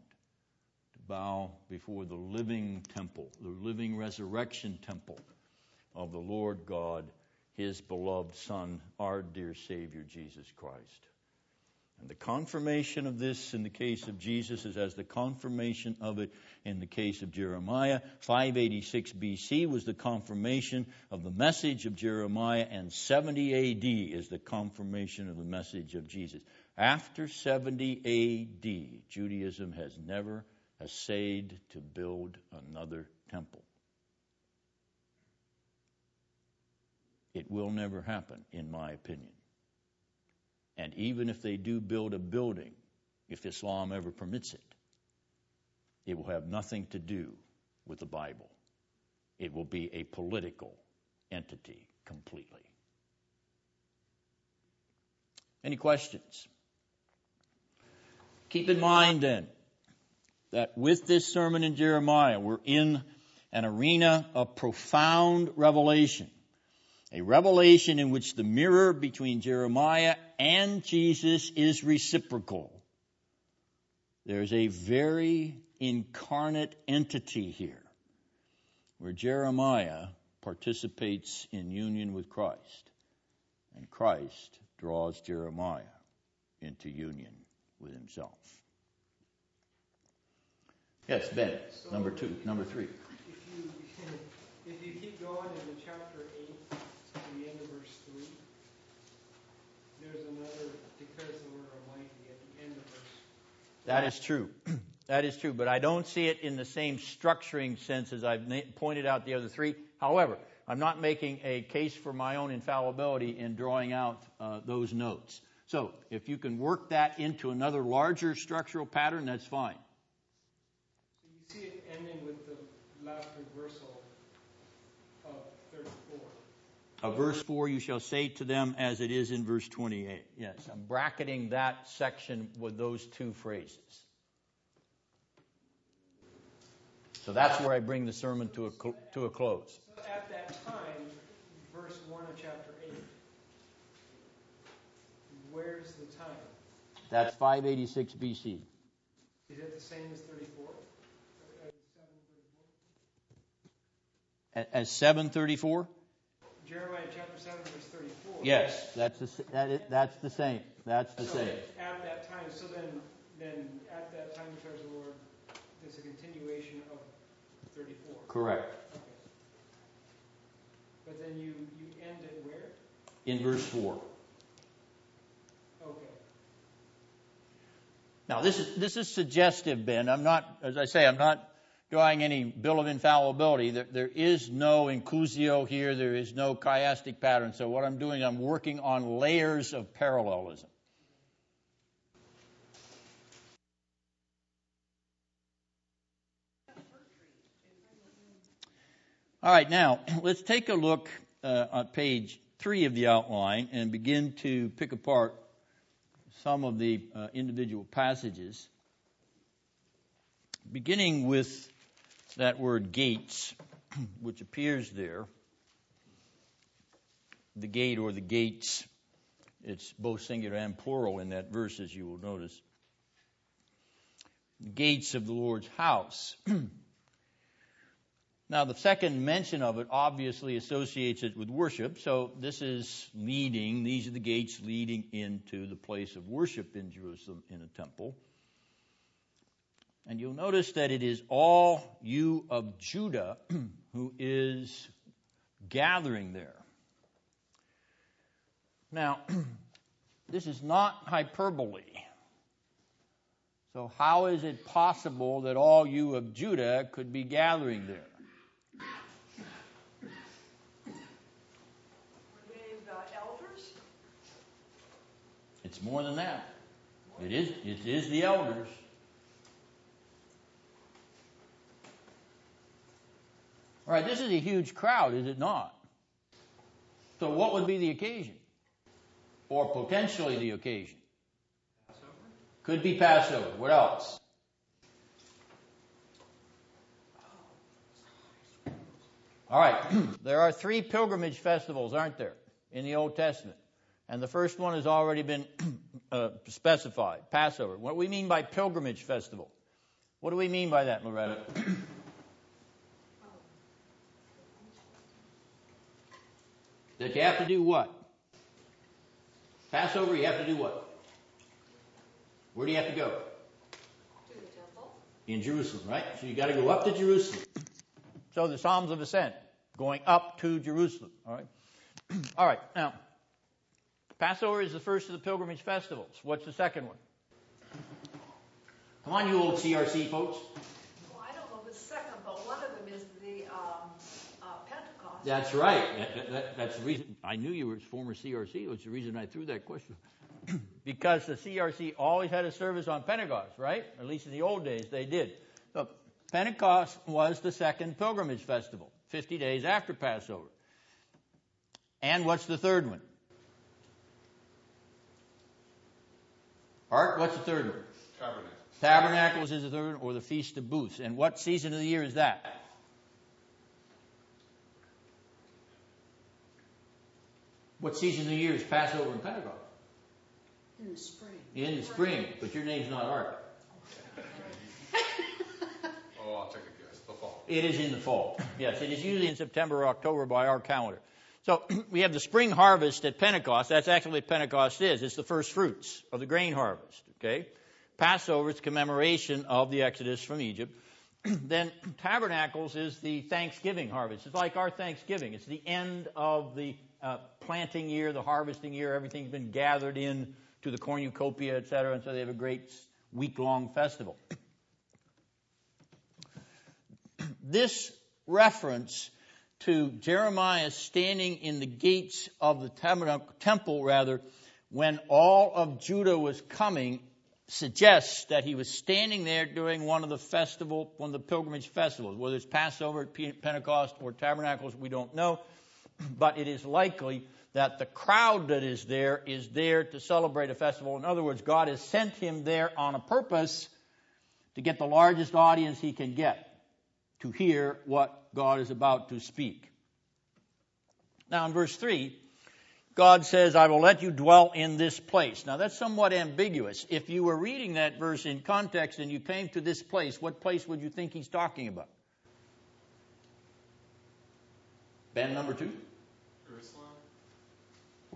to bow before the living temple, the living resurrection temple of the Lord God, His beloved Son, our dear Savior, Jesus Christ. And the confirmation of this in the case of Jesus is as the confirmation of it in the case of Jeremiah. 586 BC was the confirmation of the message of Jeremiah, and 70 AD is the confirmation of the message of Jesus. After 70 AD, Judaism has never essayed to build another temple. It will never happen, in my opinion. And even if they do build a building, if Islam ever permits it, it will have nothing to do with the Bible. It will be a political entity completely. Any questions? Keep in mind then that with this sermon in Jeremiah, we're in an arena of profound revelation. A revelation in which the mirror between Jeremiah and Jesus is reciprocal. There's a very incarnate entity here where Jeremiah participates in union with Christ and Christ draws Jeremiah into union with himself. Yes, Ben, number two, number three. If you, if you keep going into chapter 8, to the end of verse 3, there's another declares the Lord Almighty at the end of verse. That is true. <clears throat> That is true, but I don't see it in the same structuring sense as I've na- pointed out the other three. However, I'm not making a case for my own infallibility in drawing out uh, those notes. So, if you can work that into another larger structural pattern, that's fine. So you see it ending with the last reversal of 34. Uh, verse 4, you shall say to them as it is in verse 28. Yes, I'm bracketing that section with those two phrases. So that's where I bring the sermon to a, cl- to a close. So at that time, verse 1 of chapter 8, where's the time? That's 586 BC. Is it the same as 34? Uh, 734? A- As 734? Jeremiah chapter 7, verse 34. Yes, that's the, that is, that's the same. That's the So same. at that time, so then, then at that time, declares the Lord, there's a continuation of 34. Correct. Okay. But then you, you end it where? In verse 4. Okay. Now, this is, this is suggestive, Ben. I'm not, as I say, I'm not drawing any bill of infallibility. There, there is no inclusio here. There is no chiastic pattern. So what I'm doing, I'm working on layers of parallelism. All right, now <clears throat> let's take a look uh, at page three of the outline and begin to pick apart some of the uh, individual passages, beginning with that word gates, <clears throat> which appears there. The gate or the gates, it's both singular and plural in that verse, as you will notice. The gates of the Lord's house. <clears throat> Now, the second mention of it obviously associates it with worship. So, this is leading, these are the gates leading into the place of worship in Jerusalem in a temple. And you'll notice that it is all you of Judah <clears throat> who is gathering there. Now, <clears throat> this is not hyperbole. So, how is it possible that all you of Judah could be gathering there? It's more than that. It is, it is the elders. All right, this is a huge crowd, is it not? So, what would be the occasion? Or potentially the occasion? Passover? Could be Passover. What else? All right, <clears throat> there are three pilgrimage festivals, aren't there, in the Old Testament? And the first one has already been <clears throat> uh, specified Passover. What do we mean by pilgrimage festival? What do we mean by that, Loretta? <clears throat> that you have to do what? Passover, you have to do what? Where do you have to go? To the temple? In Jerusalem, right? So you got to go up to Jerusalem. So the Psalms of Ascent, going up to Jerusalem. All right. <clears throat> All right. Now, Passover is the first of the pilgrimage festivals. What's the second one? Come on, you old CRC folks. Well, I don't know if it's second, but one of them is the um, uh, Pentecost. That's right. That, that, that's the reason. I knew you were former CRC. That's the reason I threw that question. <clears throat> because the CRC always had a service on Pentecost, right? At least in the old days, they did. So Pentecost was the second pilgrimage festival, 50 days after Passover. And what's the third one? Art, what's the third one? Tabernacle. Tabernacles is the third one, or the Feast of Booths. And what season of the year is that? What season of the year is Passover and Pentecost? In the spring. In the spring, but your name's not Art. <laughs> Oh, I'll take a guess. The fall. It is in the fall. Yes, it is usually in September or October by our calendar. So <clears throat> we have the spring harvest at Pentecost. That's actually what Pentecost is. It's the first fruits of the grain harvest. Okay? Passover is commemoration of the Exodus from Egypt. <clears throat> then Tabernacles is the Thanksgiving harvest. It's like our Thanksgiving. It's the end of the uh, planting year, the harvesting year. Everything's been gathered in to the cornucopia, et cetera, and so they have a great week-long festival. this reference to Jeremiah standing in the gates of the temple, rather, when all of Judah was coming, suggests that he was standing there during one of the festival, one of the pilgrimage festivals, whether it's Passover, Pentecost, or Tabernacles, we don't know. But it is likely that the crowd that is there is there to celebrate a festival. In other words, God has sent him there on a purpose to get the largest audience he can get to hear what God is about to speak. Now, in verse 3, God says, I will let you dwell in this place. Now, that's somewhat ambiguous. If you were reading that verse in context and you came to this place, what place would you think he's talking about? Ben number two?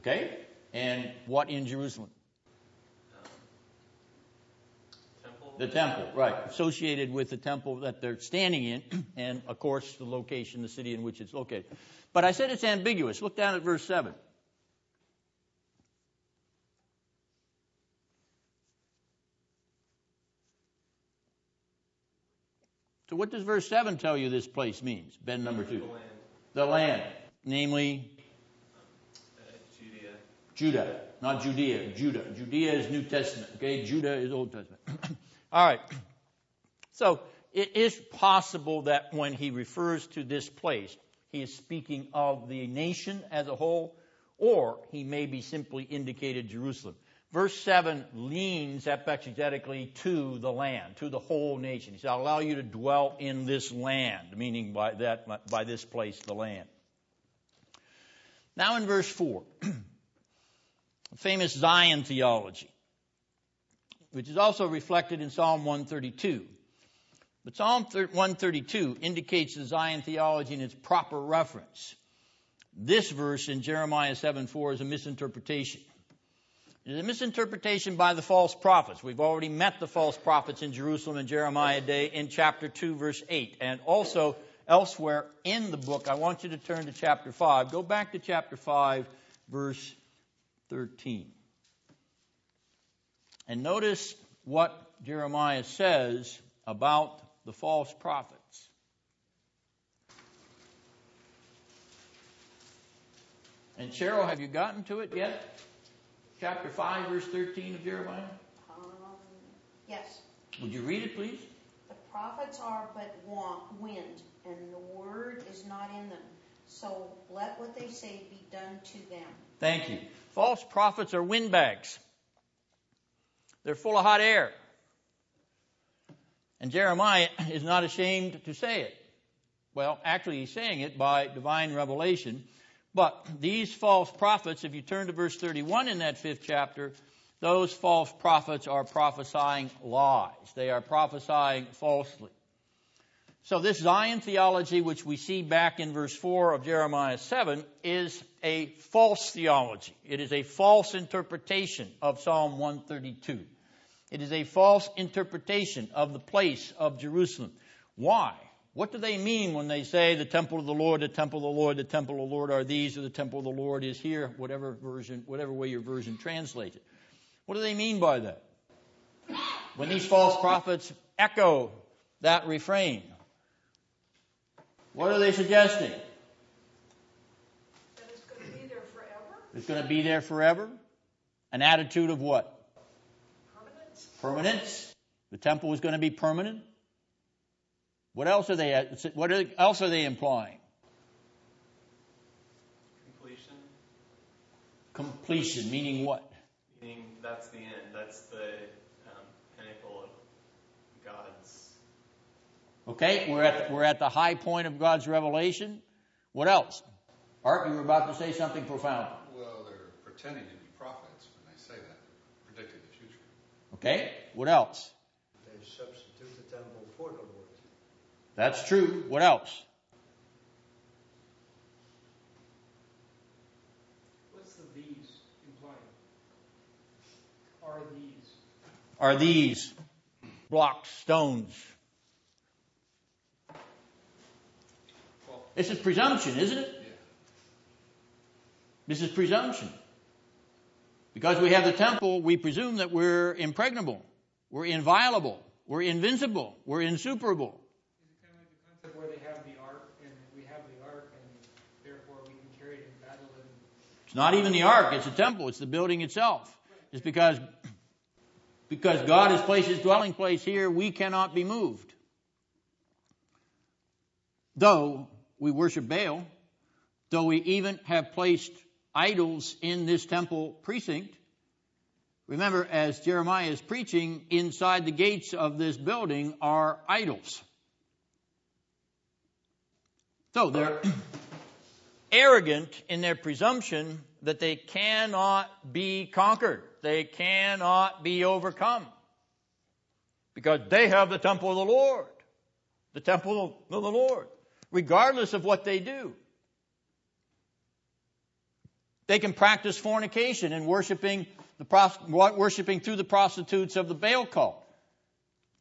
Okay. And what in Jerusalem? Temple. The temple, right. Associated with the temple that they're standing in, <clears throat> and of course the location, the city in which it's located. But I said it's ambiguous. Look down at verse 7. So what does verse 7 tell you this place means? Ben number 2. The land. The land, namely. Judah, not Judea, Judah. Judea is New Testament, okay? Judah is Old Testament. <clears throat> All right. So it is possible that when he refers to this place, he is speaking of the nation as a whole, or he may be simply indicated Jerusalem. Verse 7 leans exegetically to the land, to the whole nation. He said, I'll allow you to dwell in this land, meaning by that, by this place, the land. Now in verse 4, <clears throat> famous Zion theology, which is also reflected in Psalm 132. But Psalm 132 indicates the Zion theology in its proper reference. This verse in Jeremiah 7 4 is a misinterpretation. It is a misinterpretation by the false prophets. We've already met the false prophets in Jerusalem and Jeremiah day in chapter 2 verse 8 and also elsewhere in the book. I want you to turn to chapter 5. Go back to chapter 5 verse 13. And notice what Jeremiah says about the false prophets. And Cheryl, have you gotten to it yet? Chapter 5, verse 13 of Jeremiah? Um, yes. Would you read it, please? The prophets are but wind, and the word is not in them. So let what they say be done to them. Thank you. False prophets are windbags. They're full of hot air. And Jeremiah <laughs> is not ashamed to say it. Well, actually, he's saying it by divine revelation. But these false prophets, if you turn to verse 31 in that fifth chapter, those false prophets are prophesying lies. They are prophesying falsely. So this Zion theology, which we see back in verse 4 of Jeremiah 7, is a false theology. It is a false interpretation of Psalm 132. It is a false interpretation of the place of Jerusalem. Why? What do they mean when they say the temple of the Lord, the temple of the Lord, the temple of the Lord are these, or the temple of the Lord is here, whatever version, whatever way your version translates it? What do they mean by that? When these false prophets echo that refrain, what are they suggesting? That it's going to be there forever, It's going to be there forever? An attitude of what? permanence. Permanence. The temple is going to be permanent. What else are they? What else are they implying? Completion, Completion, meaning what? meaning that's the end. That's the um, pinnacle of God's. Okay, we're at the, we're at the high point of God's revelation. What else? Art, you were about to say something profound. Well, they're pretending to be prophets when they say that. They're predicting the future. Okay, what else? They substitute the temple for the Lord. That's true. What else? What's the these implying? Are these? Are these blocks, stones? This is presumption, isn't it? This is presumption. Because we have the temple, we presume that we're impregnable, we're inviolable, we're invincible, we're insuperable. It's not even the ark, it's the temple, it's the building itself. It's because because God has placed his dwelling place here, we cannot be moved. Though we worship Baal, though we even have placed idols in this temple precinct, remember as Jeremiah is preaching, inside the gates of this building are idols. So they're <clears throat> arrogant in their presumption that they cannot be conquered. They cannot be overcome. Because they have the temple of the Lord. The temple of the Lord. Regardless of what they do. They can practice fornication and worshiping the worshiping through the prostitutes of the Baal cult.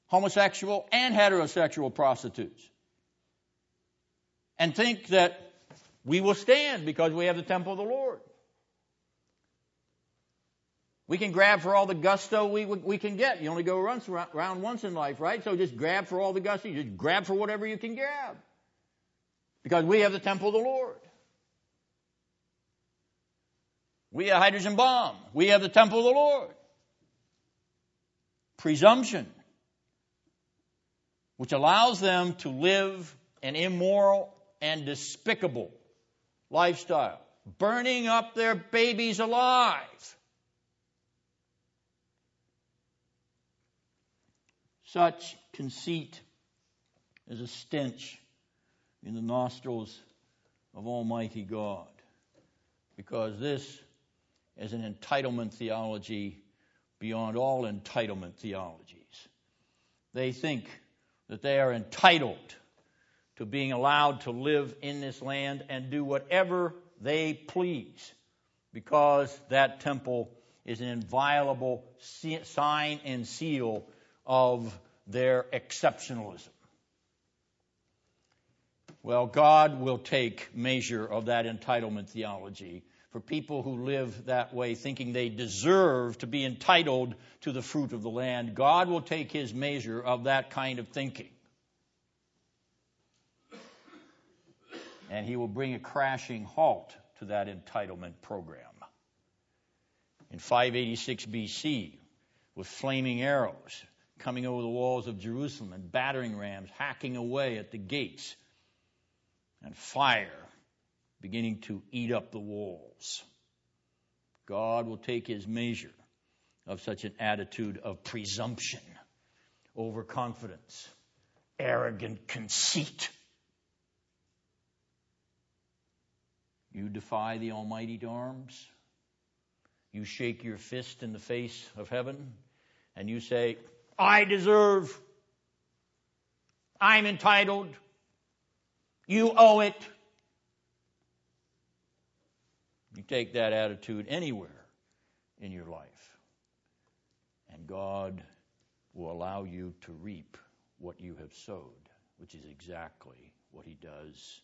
Homosexual and heterosexual prostitutes. And think that we will stand because we have the temple of the Lord. We can grab for all the gusto we, we can get. You only go around once in life, right? So just grab for all the gusto. Just grab for whatever you can grab. Because we have the temple of the Lord. We have hydrogen bomb. We have the temple of the Lord. Presumption, which allows them to live an immoral and despicable lifestyle, burning up their babies alive. Such conceit is a stench in the nostrils of Almighty God, because this is an entitlement theology beyond all entitlement theologies. They think that they are entitled to being allowed to live in this land and do whatever they please because that temple is an inviolable sign and seal of their exceptionalism. Well, God will take measure of that entitlement theology for people who live that way, thinking they deserve to be entitled to the fruit of the land. God will take his measure of that kind of thinking. And he will bring a crashing halt to that entitlement program. In 586 BC, with flaming arrows coming over the walls of Jerusalem and battering rams hacking away at the gates and fire beginning to eat up the walls. God will take his measure of such an attitude of presumption, overconfidence, arrogant conceit. You defy the Almighty arms. You shake your fist in the face of heaven and you say, I deserve. I'm entitled. You owe it. You take that attitude anywhere in your life, and God will allow you to reap what you have sowed, which is exactly what he does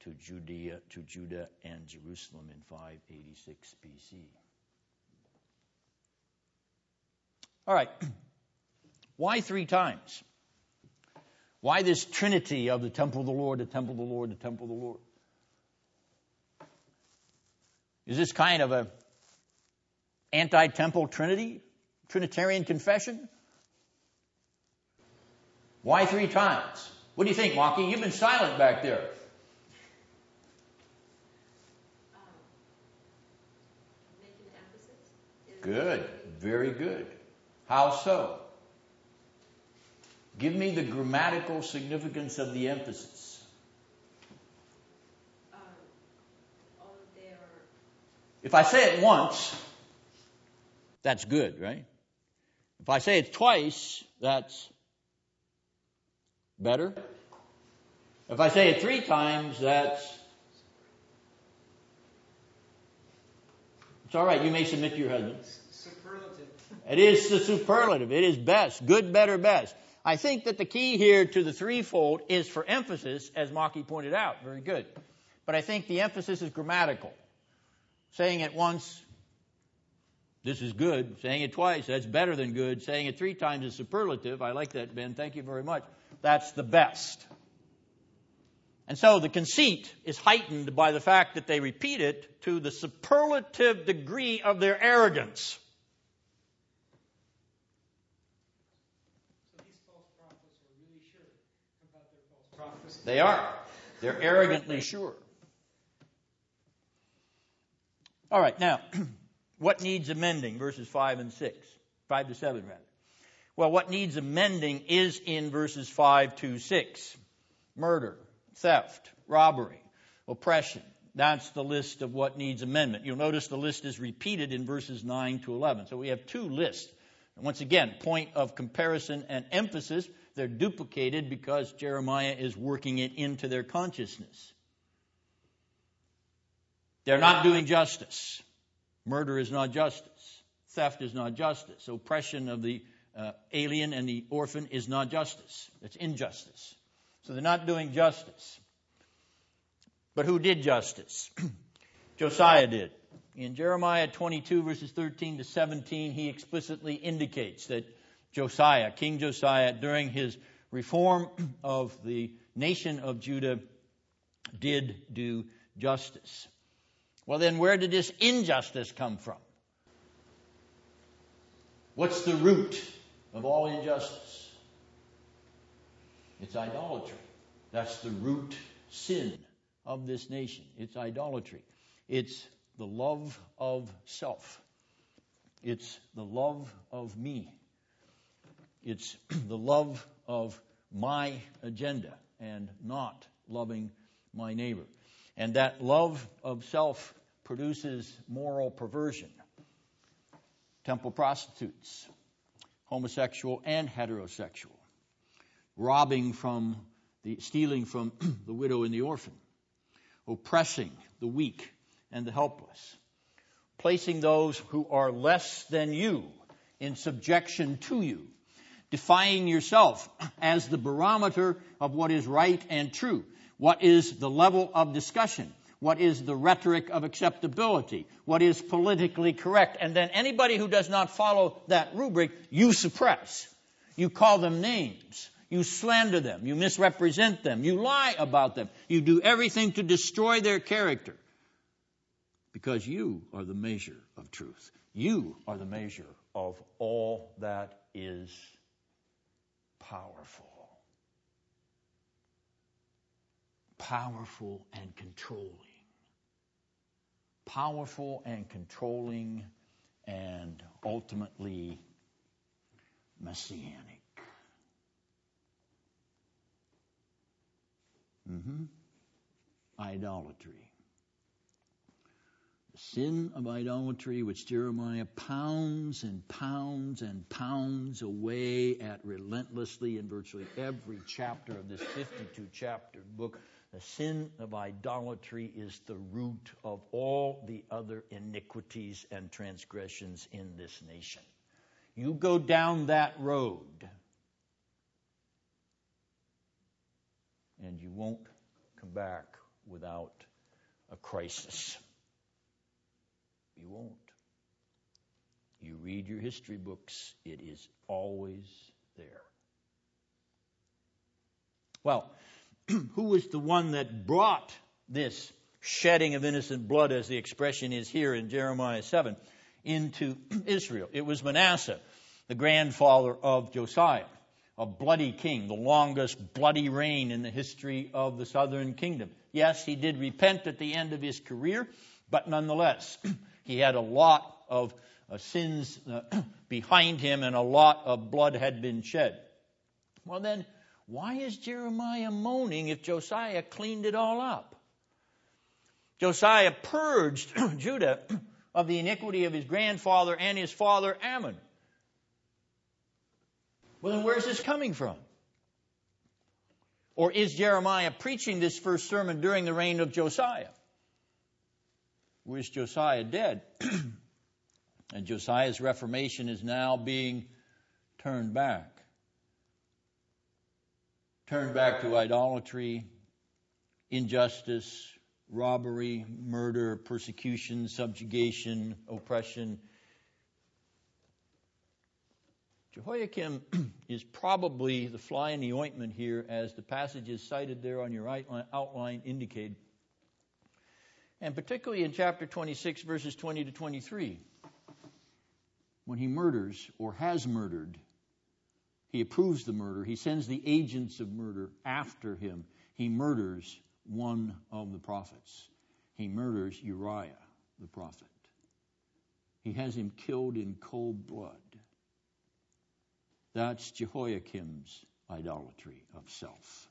to Judea, to Judah and Jerusalem in 586 BC. All right. <clears throat> Why three times? Why this trinity of the temple of the Lord, the temple of the Lord, the temple of the Lord? Is this kind of a anti-temple trinity? Trinitarian confession? Why three times? What do you think, Maki? You've been silent back there. Is- Good. Very good. How so? Give me the grammatical significance of the emphasis. Um, on their, If I say it once, that's good, right? If I say it twice, that's better. If I say it three times, that's. It's all right. You may submit to your husband. Superlative. It is the superlative. It is best. Good, better, best. I think that the key here to the threefold is for emphasis, as Maki pointed out. Very good. But I think the emphasis is grammatical. Saying it once, this is good. Saying it twice, that's better than good. Saying it three times is superlative. I like that, Ben. Thank you very much. That's the best. And so the conceit is heightened by the fact that they repeat it to the superlative degree of their arrogance. So these false prophets are really sure about their false prophecy. They are. They're arrogantly sure. All right, now, <clears throat> what needs amending? Verses 5 and 6. 5 to 7, rather. Well, what needs amending is in verses 5 to 6 murder, theft, robbery, oppression. That's the list of what needs amendment. You'll notice the list is repeated in verses 9 to 11. So we have two lists. And once again, point of comparison and emphasis. They're duplicated because Jeremiah is working it into their consciousness. They're not doing justice. Murder is not justice. Theft is not justice. Oppression of the uh, alien and the orphan is not justice. It's injustice. So they're not doing justice. But who did justice? <clears throat> Josiah did. In Jeremiah 22, verses 13 to 17, he explicitly indicates that Josiah, King Josiah, during his reform of the nation of Judah, did do justice. Well, then, where did this injustice come from? What's the root of all injustice? It's idolatry. That's the root sin of this nation. It's idolatry. It's the love of self. It's the love of me. It's <clears throat> the love of my agenda and not loving my neighbor. And that love of self produces moral perversion. Temple prostitutes, homosexual and heterosexual, robbing from the, stealing from <clears throat> the widow and the orphan, oppressing the weak and the helpless, placing those who are less than you in subjection to you, defying yourself as the barometer of what is right and true, what is the level of discussion, what is the rhetoric of acceptability, what is politically correct. And then anybody who does not follow that rubric, you suppress. You call them names. You slander them. You misrepresent them. You lie about them. You do everything to destroy their character. Because you are the measure of truth. You are the measure of all that is powerful. Powerful and controlling. Powerful and controlling and ultimately messianic. Mm-hmm. Idolatry. Sin of idolatry, which Jeremiah pounds and pounds and pounds away at relentlessly in virtually every chapter of this 52 chapter book. The sin of idolatry is the root of all the other iniquities and transgressions in this nation. You go down that road, and you won't come back without a crisis. You won't. You read your history books, it is always there. Well, <clears throat> who was the one that brought this shedding of innocent blood, as the expression is here in Jeremiah 7, into <clears throat> Israel? It was Manasseh, the grandfather of Josiah, a bloody king, the longest bloody reign in the history of the southern kingdom. Yes, he did repent at the end of his career, but nonetheless, <clears throat> he had a lot of uh, sins uh, <clears throat> behind him and a lot of blood had been shed. Well, then, why is Jeremiah moaning if Josiah cleaned it all up? Josiah purged <clears throat> Judah <clears throat> of the iniquity of his grandfather and his father Amon. Well, then where's this coming from? Or is Jeremiah preaching this first sermon during the reign of Josiah? Is Josiah dead? <clears throat> And Josiah's reformation is now being turned back. Turned back to idolatry, injustice, robbery, murder, persecution, subjugation, oppression. Jehoiakim <clears throat> is probably the fly in the ointment here, as the passages cited there on your outline indicate. And particularly in chapter 26, verses 20 to 23 when he murders or has murdered, he approves the murder. He sends the agents of murder after him. He murders one of the prophets. He murders Uriah the prophet. He has him killed in cold blood. That's Jehoiakim's idolatry of self.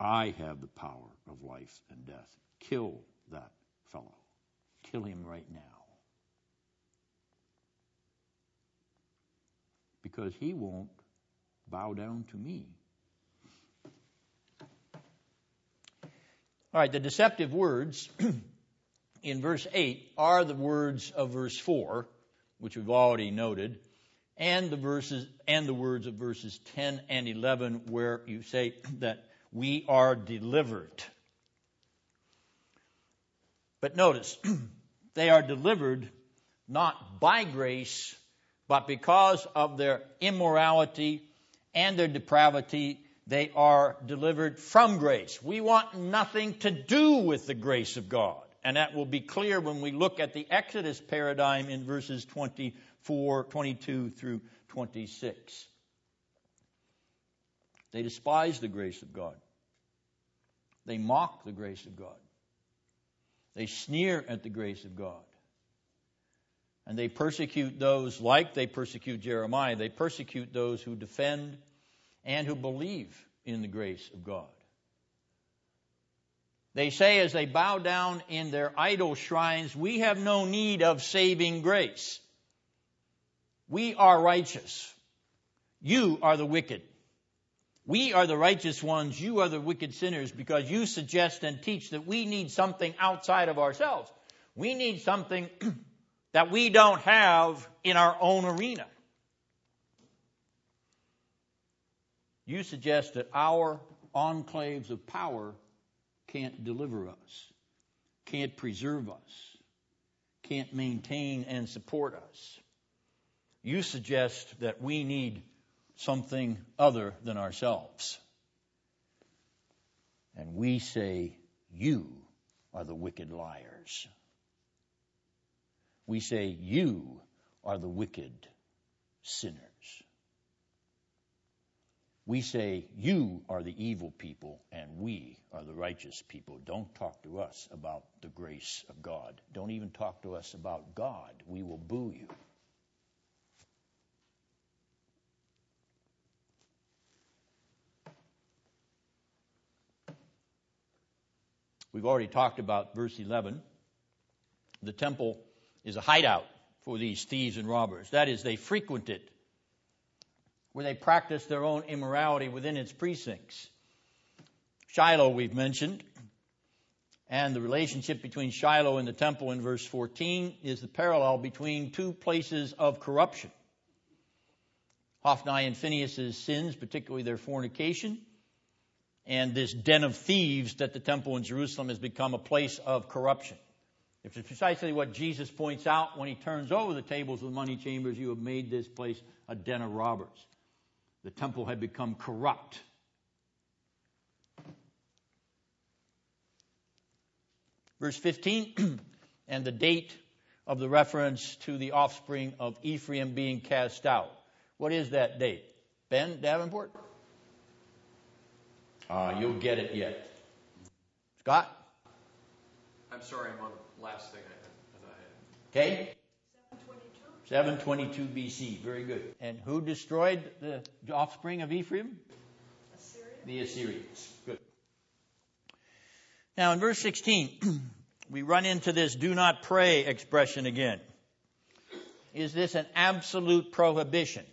I have the power of life and death. Kill that fellow. Kill him right now. because he won't bow down to me. All right, the deceptive words <clears throat> in verse 8 are the words of verse 4, which we've already noted, and the verses and the words of verses 10 and 11 where you say <clears throat> that we are delivered. But notice, <clears throat> they are delivered not by grace but because of their immorality and their depravity, they are delivered from grace. We want nothing to do with the grace of God. And that will be clear when we look at the Exodus paradigm in verses 24, 22 through 26. They despise the grace of God. They mock the grace of God. They sneer at the grace of God. And they persecute those, like they persecute Jeremiah, they persecute those who defend and who believe in the grace of God. They say as they bow down in their idol shrines, we have no need of saving grace. We are righteous. You are the wicked. We are the righteous ones. You are the wicked sinners because you suggest and teach that we need something outside of ourselves. We need something <clears throat> that we don't have in our own arena. You suggest that our enclaves of power can't deliver us, can't preserve us, can't maintain and support us. You suggest that we need something other than ourselves. And we say, You are the wicked liars we say, You are the wicked sinners. We say, You are the evil people, and we are the righteous people. Don't talk to us about the grace of God. Don't even talk to us about God. We will boo you. We've already talked about verse 11. The temple is a hideout for these thieves and robbers. That is, they frequent it, where they practice their own immorality within its precincts. Shiloh, we've mentioned, And the relationship between Shiloh and the temple in verse 14 is the parallel between two places of corruption. Hophni and Phinehas' sins, particularly their fornication, and this den of thieves that the temple in Jerusalem has become a place of corruption. It's precisely what Jesus points out when he turns over the tables of the money chambers. You have made this place a den of robbers. The temple had become corrupt. Verse 15, <clears throat> and the date of the reference to the offspring of Ephraim being cast out. What is that date? Ben Davenport? Uh, you'll get it yet. Scott? I'm sorry, I'm on the last thing I had. I had. Okay? 722 BC. Very good. And who destroyed the offspring of Ephraim? Assyria? The Assyrians. Good. Now in verse 16, <clears throat> we run into this do not pray expression again. Is this an absolute prohibition?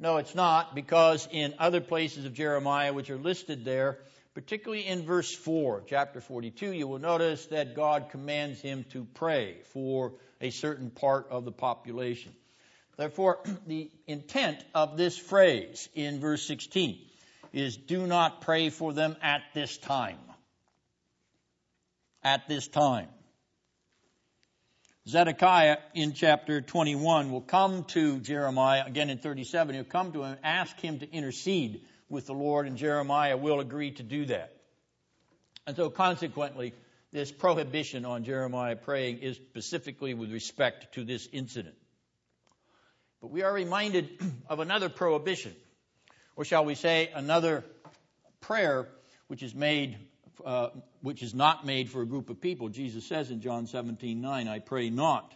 No, it's not, because in other places of Jeremiah, which are listed there, particularly in verse 4, chapter 42, you will notice that God commands him to pray for a certain part of the population. Therefore, <clears throat> the intent of this phrase in verse 16 is do not pray for them at this time. At this time. Zedekiah in chapter 21 will come to Jeremiah, again in 37, he'll come to him and ask him to intercede with the Lord, and Jeremiah will agree to do that. And so consequently, this prohibition on Jeremiah praying is specifically with respect to this incident. But we are reminded <clears throat> of another prohibition, or shall we say, another prayer which is made uh, which is not made for a group of people. Jesus says in John 17, 9, I pray not,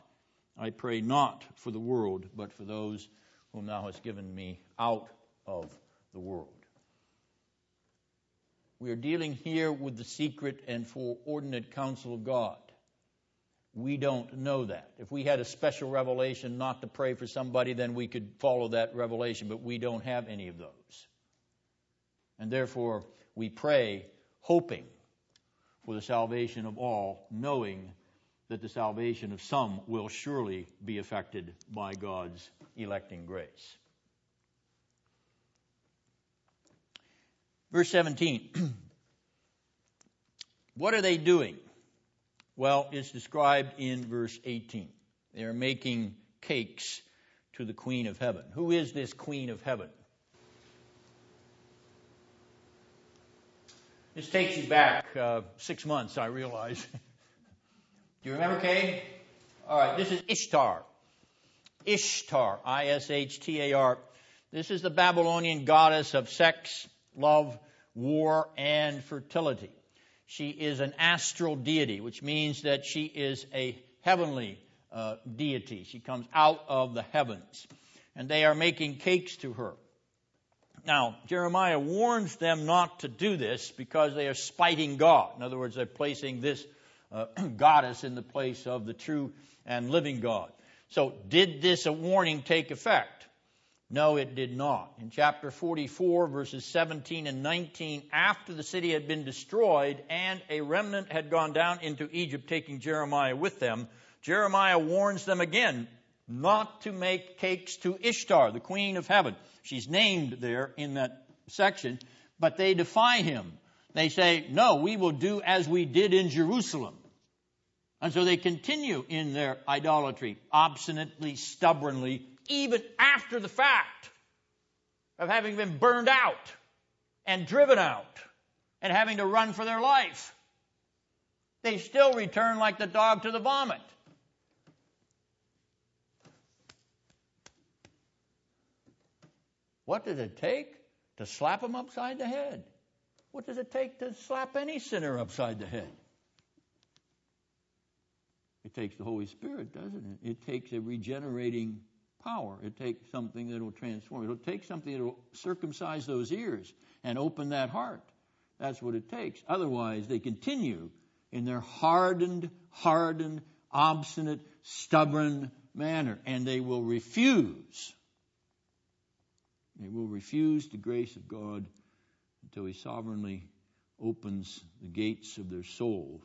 I pray not for the world, but for those whom thou hast given me out of the world. We are dealing here with the secret and foreordinate counsel of God. We don't know that. If we had a special revelation not to pray for somebody, then we could follow that revelation, but we don't have any of those. And therefore, we pray hoping for the salvation of all, knowing that the salvation of some will surely be affected by God's electing grace. Verse 17. <clears throat> what are they doing? Well, it's described in verse 18. They are making cakes to the Queen of Heaven. Who is this Queen of Heaven? This takes you back uh, six months, I realize. <laughs> Do you remember, Kay? All right, this is Ishtar. Ishtar, I S H T A R. This is the Babylonian goddess of sex, love, war, and fertility. She is an astral deity, which means that she is a heavenly uh, deity. She comes out of the heavens. And they are making cakes to her. Now, Jeremiah warns them not to do this because they are spiting God. In other words, they're placing this uh, <clears throat> goddess in the place of the true and living God. So, did this warning take effect? No, it did not. In chapter 44, verses 17 and 19, after the city had been destroyed and a remnant had gone down into Egypt, taking Jeremiah with them, Jeremiah warns them again not to make cakes to Ishtar, the queen of heaven. She's named there in that section, but they defy him. They say, no, we will do as we did in Jerusalem. And so they continue in their idolatry, obstinately, stubbornly, even after the fact of having been burned out and driven out and having to run for their life. They still return like the dog to the vomit. What does it take to slap them upside the head? What does it take to slap any sinner upside the head? It takes the Holy Spirit, doesn't it? It takes a regenerating power. It takes something that will transform. It'll take something that will circumcise those ears and open that heart. That's what it takes. Otherwise, they continue in their hardened, hardened, obstinate, stubborn manner, and they will refuse they will refuse the grace of God until He sovereignly opens the gates of their soul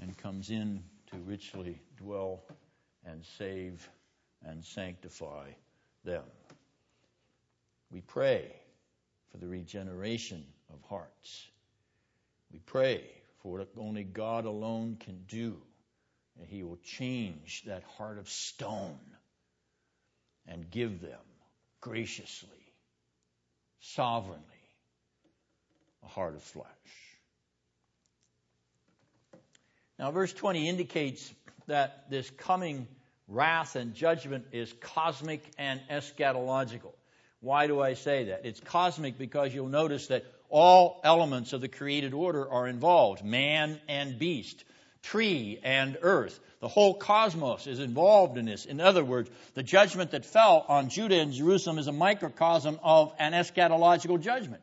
and comes in to richly dwell and save and sanctify them. We pray for the regeneration of hearts. We pray for what only God alone can do, and He will change that heart of stone and give them graciously, sovereignly, a heart of flesh. Now, verse 20 indicates that this coming wrath and judgment is cosmic and eschatological. Why do I say that? It's cosmic because you'll notice that all elements of the created order are involved man and beast, tree and earth. The whole cosmos is involved in this. In other words, the judgment that fell on Judah and Jerusalem is a microcosm of an eschatological judgment.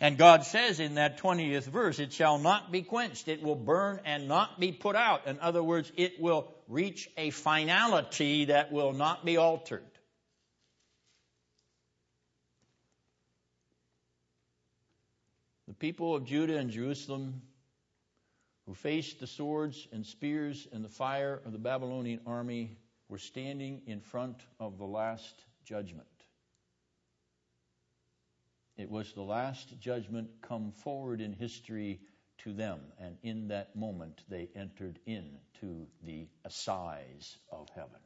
And God says in that 20th verse, it shall not be quenched. It will burn and not be put out. In other words, it will reach a finality that will not be altered. The people of Judah and Jerusalem who faced the swords and spears and the fire of the Babylonian army were standing in front of the last judgment. It was the last judgment come forward in history to them, and in that moment they entered into the assize of heaven,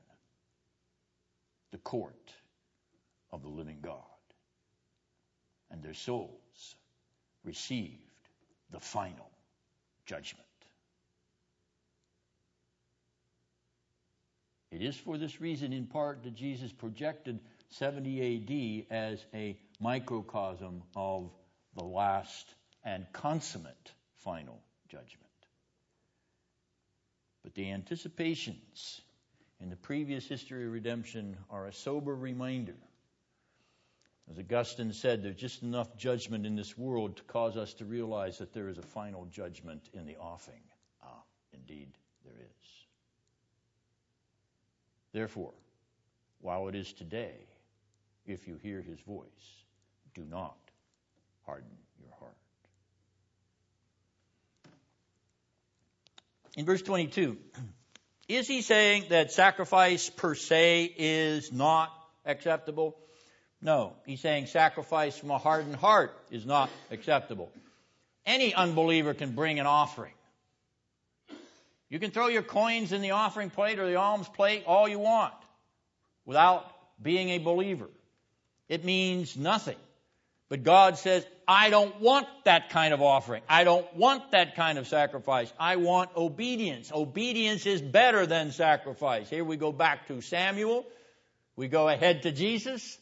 the court of the living God. And their souls received the final judgment. It is for this reason, in part, that Jesus projected 70 AD as a microcosm of the last and consummate final judgment. But the anticipations in the previous history of redemption are a sober reminder. As Augustine said, there's just enough judgment in this world to cause us to realize that there is a final judgment in the offing. Ah, indeed, there is. Therefore, while it is today, if you hear his voice, do not harden your heart. In verse 22, <clears throat> is he saying that sacrifice per se is not acceptable? No. He's saying sacrifice from a hardened heart is not acceptable. Any unbeliever can bring an offering. You can throw your coins in the offering plate or the alms plate all you want without being a believer. It means nothing. But God says, I don't want that kind of offering. I don't want that kind of sacrifice. I want obedience. Obedience is better than sacrifice. Here we go back to Samuel. We go ahead to Jesus.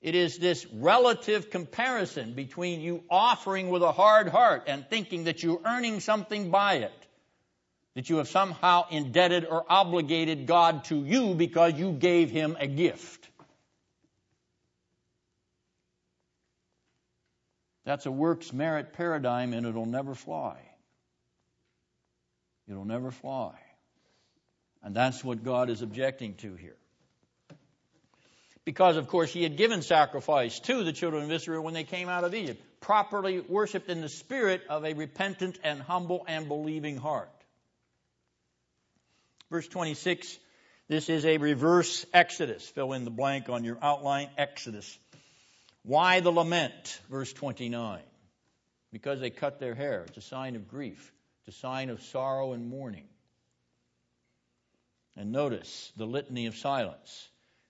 It is this relative comparison between you offering with a hard heart and thinking that you're earning something by it. That you have somehow indebted or obligated God to you because you gave him a gift. That's a works merit paradigm and it'll never fly. It'll never fly. And that's what God is objecting to here. Because, of course, he had given sacrifice to the children of Israel when they came out of Egypt, properly worshiped in the spirit of a repentant and humble and believing heart. Verse 26, this is a reverse Exodus. Fill in the blank on your outline, Exodus. Why the lament? Verse 29. Because they cut their hair. It's a sign of grief, it's a sign of sorrow and mourning. And notice the litany of silence,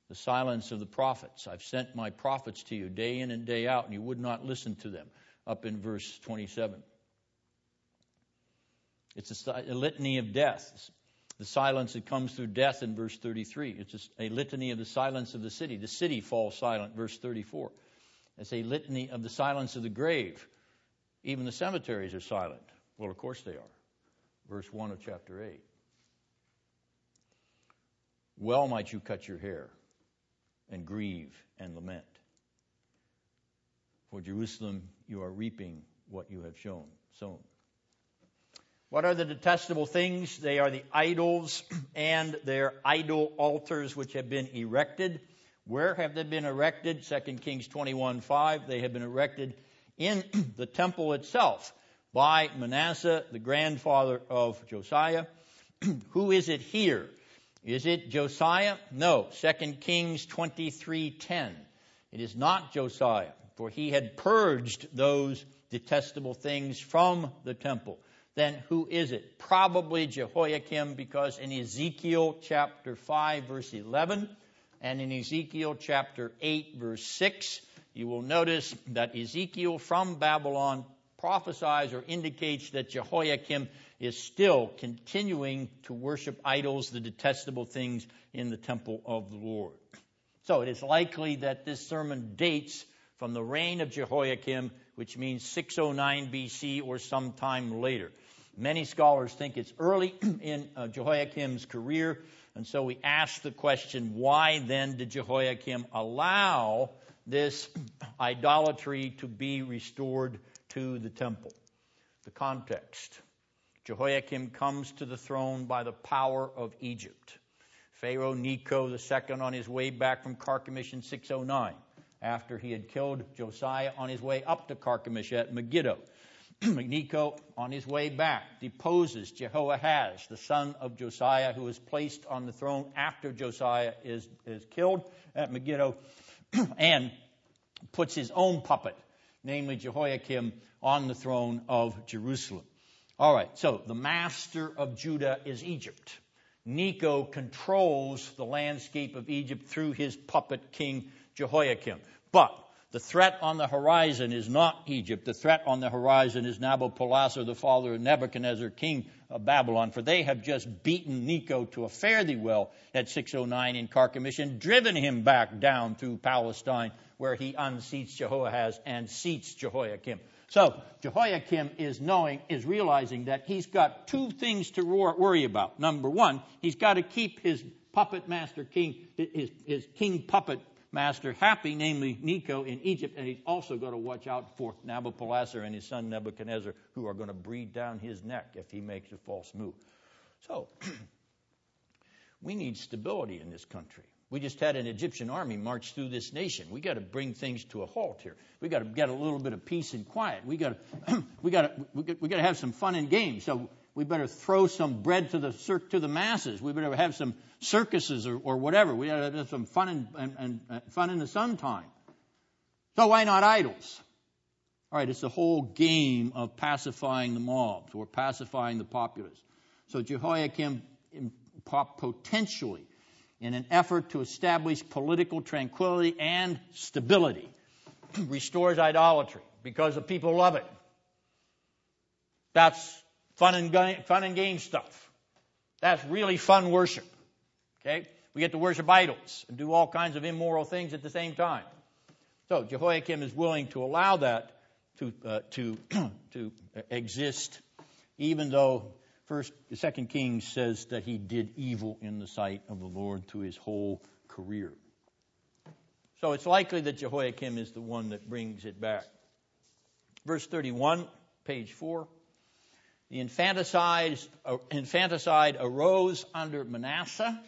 the silence of the prophets. I've sent my prophets to you day in and day out, and you would not listen to them, up in verse 27. It's a, litany of death, the silence that comes through death in verse 33. It's a, a litany of the silence of the city. The city falls silent, verse 34. It's a litany of the silence of the grave. Even the cemeteries are silent. Well, of course they are. Verse 1 of chapter 8. Well might you cut your hair and grieve and lament. For Jerusalem, you are reaping what you have shown, sown. What are the detestable things? They are the idols and their idol altars which have been erected. Where have they been erected? 2 Kings 21 5. They have been erected in <clears throat> the temple itself. by Manasseh, the grandfather of Josiah. <clears throat> Who is it here? Is it Josiah? No. 2 Kings 23:10. It is not Josiah, for he had purged those detestable things from the temple. Then who is it? Probably Jehoiakim, because in Ezekiel chapter 5, verse 11, and in Ezekiel chapter 8, verse 6, you will notice that Ezekiel from Babylon prophesies or indicates that Jehoiakim is still continuing to worship idols, the detestable things in the temple of the Lord. So it is likely that this sermon dates from the reign of Jehoiakim, which means 609 BC or sometime later. Many scholars think it's early <clears throat> in uh, Jehoiakim's career, and so we ask the question why then did Jehoiakim allow this <clears throat> idolatry to be restored to the temple? The context. Jehoiakim comes to the throne by the power of Egypt. Pharaoh Necho II on his way back from Carchemish in 609, after he had killed Josiah on his way up to Carchemish at Megiddo. <clears throat> Necho, on his way back, deposes Jehoahaz, the son of Josiah, who is placed on the throne after Josiah is, is killed at Megiddo, <clears throat> and puts his own puppet, namely Jehoiakim, on the throne of Jerusalem. All right, so the master of Judah is Egypt. Necho controls the landscape of Egypt through his puppet king Jehoiakim. But the threat on the horizon is not Egypt. The threat on the horizon is Nabopolassar, the father of Nebuchadnezzar, king of Babylon, for they have just beaten Necho to a fare thee well at 609 in Carchemish and driven him back down through Palestine, where he unseats Jehoahaz and seats Jehoiakim. So Jehoiakim is knowing, is realizing that he's got two things to worry about. Number one, he's got to keep his puppet master king, his, his king puppet master happy, namely Necho in Egypt, and he's also got to watch out for Nabopolassar and his son Nebuchadnezzar, who are going to breathe down his neck if he makes a false move. So, <clears throat> we need stability in this country. We just had an Egyptian army march through this nation. We got to bring things to a halt here. We got to get a little bit of peace and quiet. We got to, <clears throat> we got to, we got, we got to have some fun and games. So we better throw some bread to the to the masses. We better have some circuses or, or whatever. We to have some fun and, and, and uh, fun in the sun time. So why not idols? All right, it's the whole game of pacifying the mobs or pacifying the populace. So Jehoiakim potentially in an effort to establish political tranquility and stability, <clears throat> restores idolatry because the people love it. That's fun and, fun and game stuff. That's really fun worship. Okay? We get to worship idols and do all kinds of immoral things at the same time. So Jehoiakim is willing to allow that to, uh, to, <clears throat> to exist, even though First, Second Kings says that he did evil in the sight of the Lord through his whole career. So it's likely that Jehoiakim is the one that brings it back. Verse 31, page 4. The infanticide, uh, arose under Manasseh,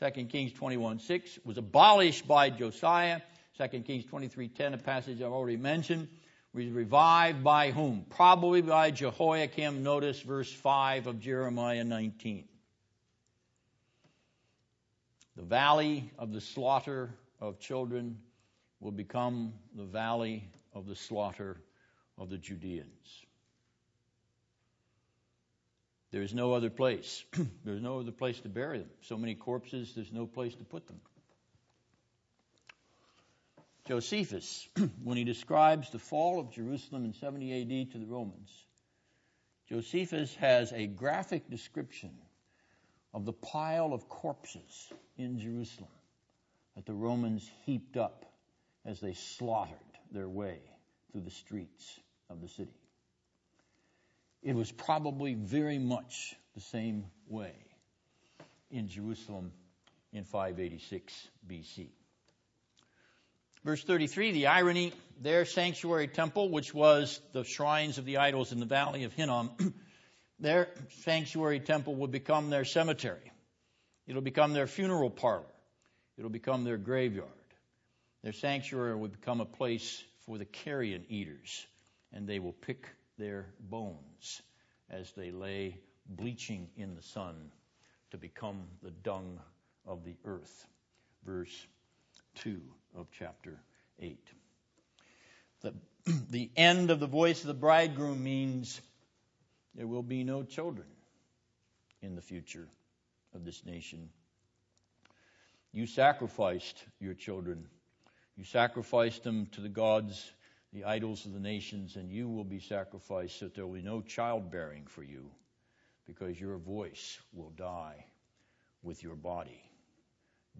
2 Kings 21:6, was abolished by Josiah, 2 Kings 23:10, a passage I've already mentioned was revived by whom? Probably by Jehoiakim. Notice verse 5 of Jeremiah 19. The valley of the slaughter of children will become the valley of the slaughter of the Judeans. There is no other place. <clears throat> There's no other place to bury them. So many corpses, there's no place to put them. Josephus, <clears throat> when he describes the fall of Jerusalem in 70 AD to the Romans, Josephus has a graphic description of the pile of corpses in Jerusalem that the Romans heaped up as they slaughtered their way through the streets of the city. It was probably very much the same way in Jerusalem in 586 BC. Verse 33, the irony, their sanctuary temple, which was the shrines of the idols in the valley of Hinnom, <clears throat> their sanctuary temple will become their cemetery. It'll become their funeral parlor. It'll become their graveyard. Their sanctuary will become a place for the carrion eaters, and they will pick their bones as they lay bleaching in the sun to become the dung of the earth. Verse 2 of chapter 8. The, <clears throat> the end of the voice of the bridegroom means there will be no children in the future of this nation. You sacrificed your children. You sacrificed them to the gods, the idols of the nations, and you will be sacrificed so there will be no childbearing for you because your voice will die with your body.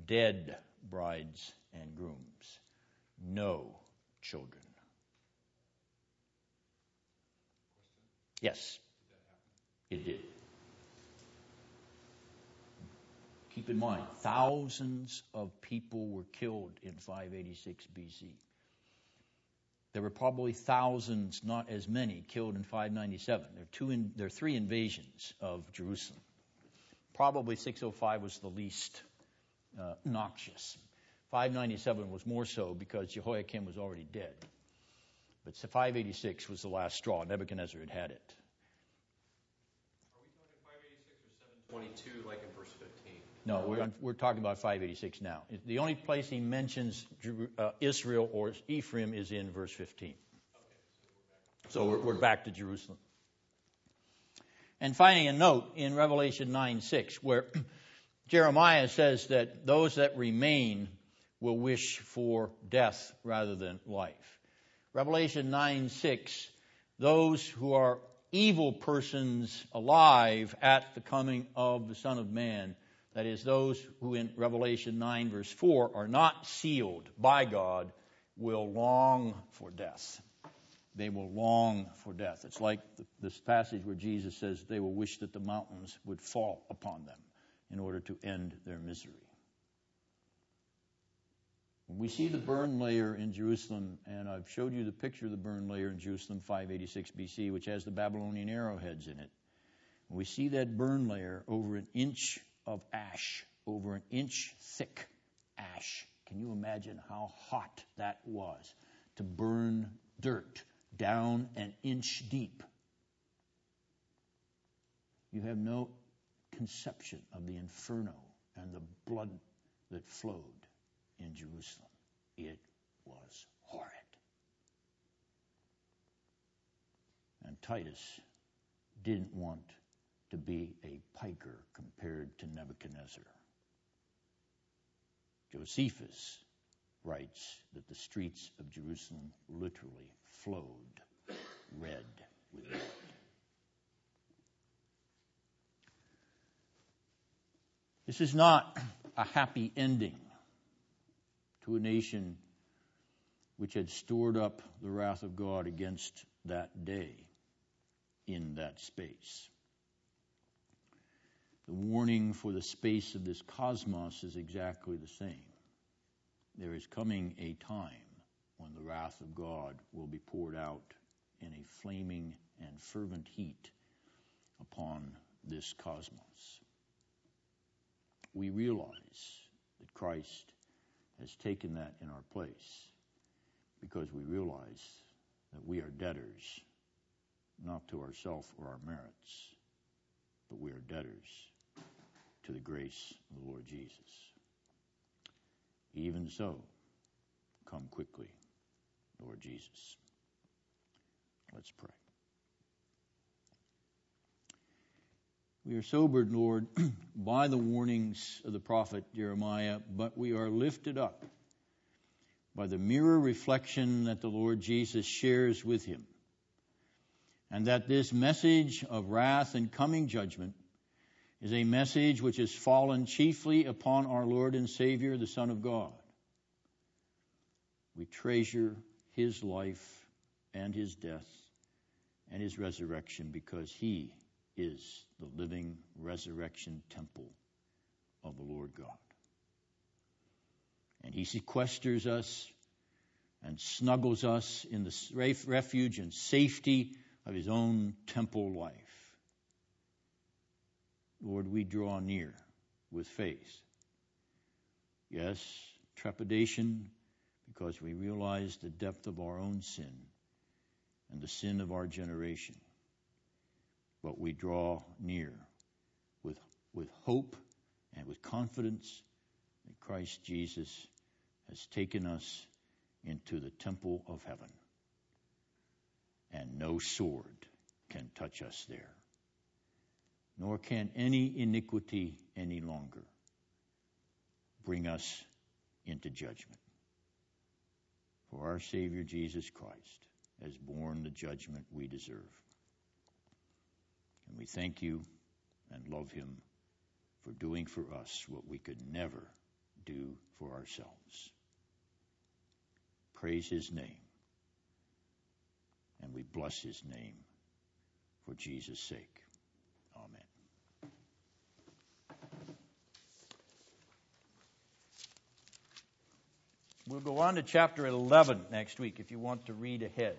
Dead brides and grooms, no children. Yes, it did. Keep in mind, thousands of people were killed in 586 BC. There were probably thousands, not as many, killed in 597. There are, two in, there are three invasions of Jerusalem. Probably 605 was the least uh, noxious. 597 was more so because Jehoiakim was already dead. But 586 was the last straw. Nebuchadnezzar had had it. Are we talking 586 or 722, like in verse 15? No, we're, talking about 586 now. The only place he mentions uh, Israel or Ephraim is in verse 15. So we're, we're back to Jerusalem. And finally, a note in Revelation 9 6, where <clears throat> Jeremiah says that those that remain will wish for death rather than life. Revelation 9 6, those who are evil persons alive at the coming of the Son of Man that is, those who in Revelation 9, verse 4, are not sealed by God will long for death. They will long for death. It's like this passage where Jesus says they will wish that the mountains would fall upon them in order to end their misery. We see the burn layer in Jerusalem, and I've showed you the picture of the burn layer in Jerusalem 586 BC, which has the Babylonian arrowheads in it. We see that burn layer over an inch of ash, over an inch thick ash. Can you imagine how hot that was to burn dirt down an inch deep? You have no conception of the inferno and the blood that flowed in Jerusalem. It was horrid. And Titus didn't want to be a piker compared to Nebuchadnezzar. Josephus writes that the streets of Jerusalem literally flowed red with blood. This is not a happy ending to a nation which had stored up the wrath of God against that day in that space. The warning for the space of this cosmos is exactly the same. There is coming a time when the wrath of God will be poured out in a flaming and fervent heat upon this cosmos. We realize that Christ has taken that in our place because we realize that we are debtors, not to ourselves or our merits, but we are debtors to the grace of the Lord Jesus. Even so, come quickly, Lord Jesus. Let's pray. We are sobered, Lord, <clears throat> by the warnings of the prophet Jeremiah, but we are lifted up by the mirror reflection that the Lord Jesus shares with him. And that this message of wrath and coming judgment is a message which has fallen chiefly upon our Lord and Savior, the Son of God. We treasure his life and his death and his resurrection because he is the living resurrection temple of the Lord God. And he sequesters us and snuggles us in the refuge and safety of his own temple life. Lord, we draw near with faith. Yes, trepidation because we realize the depth of our own sin, and the sin of our generation. But we draw near with, with hope and with confidence that Christ Jesus has taken us into the temple of heaven. And no sword can touch us there, nor can any iniquity any longer bring us into judgment. For our Savior Jesus Christ has borne the judgment we deserve. And we thank you and love him for doing for us what we could never do for ourselves. Praise his name. And we bless his name for Jesus' sake. Amen. We'll go on to chapter 11 next week if you want to read ahead.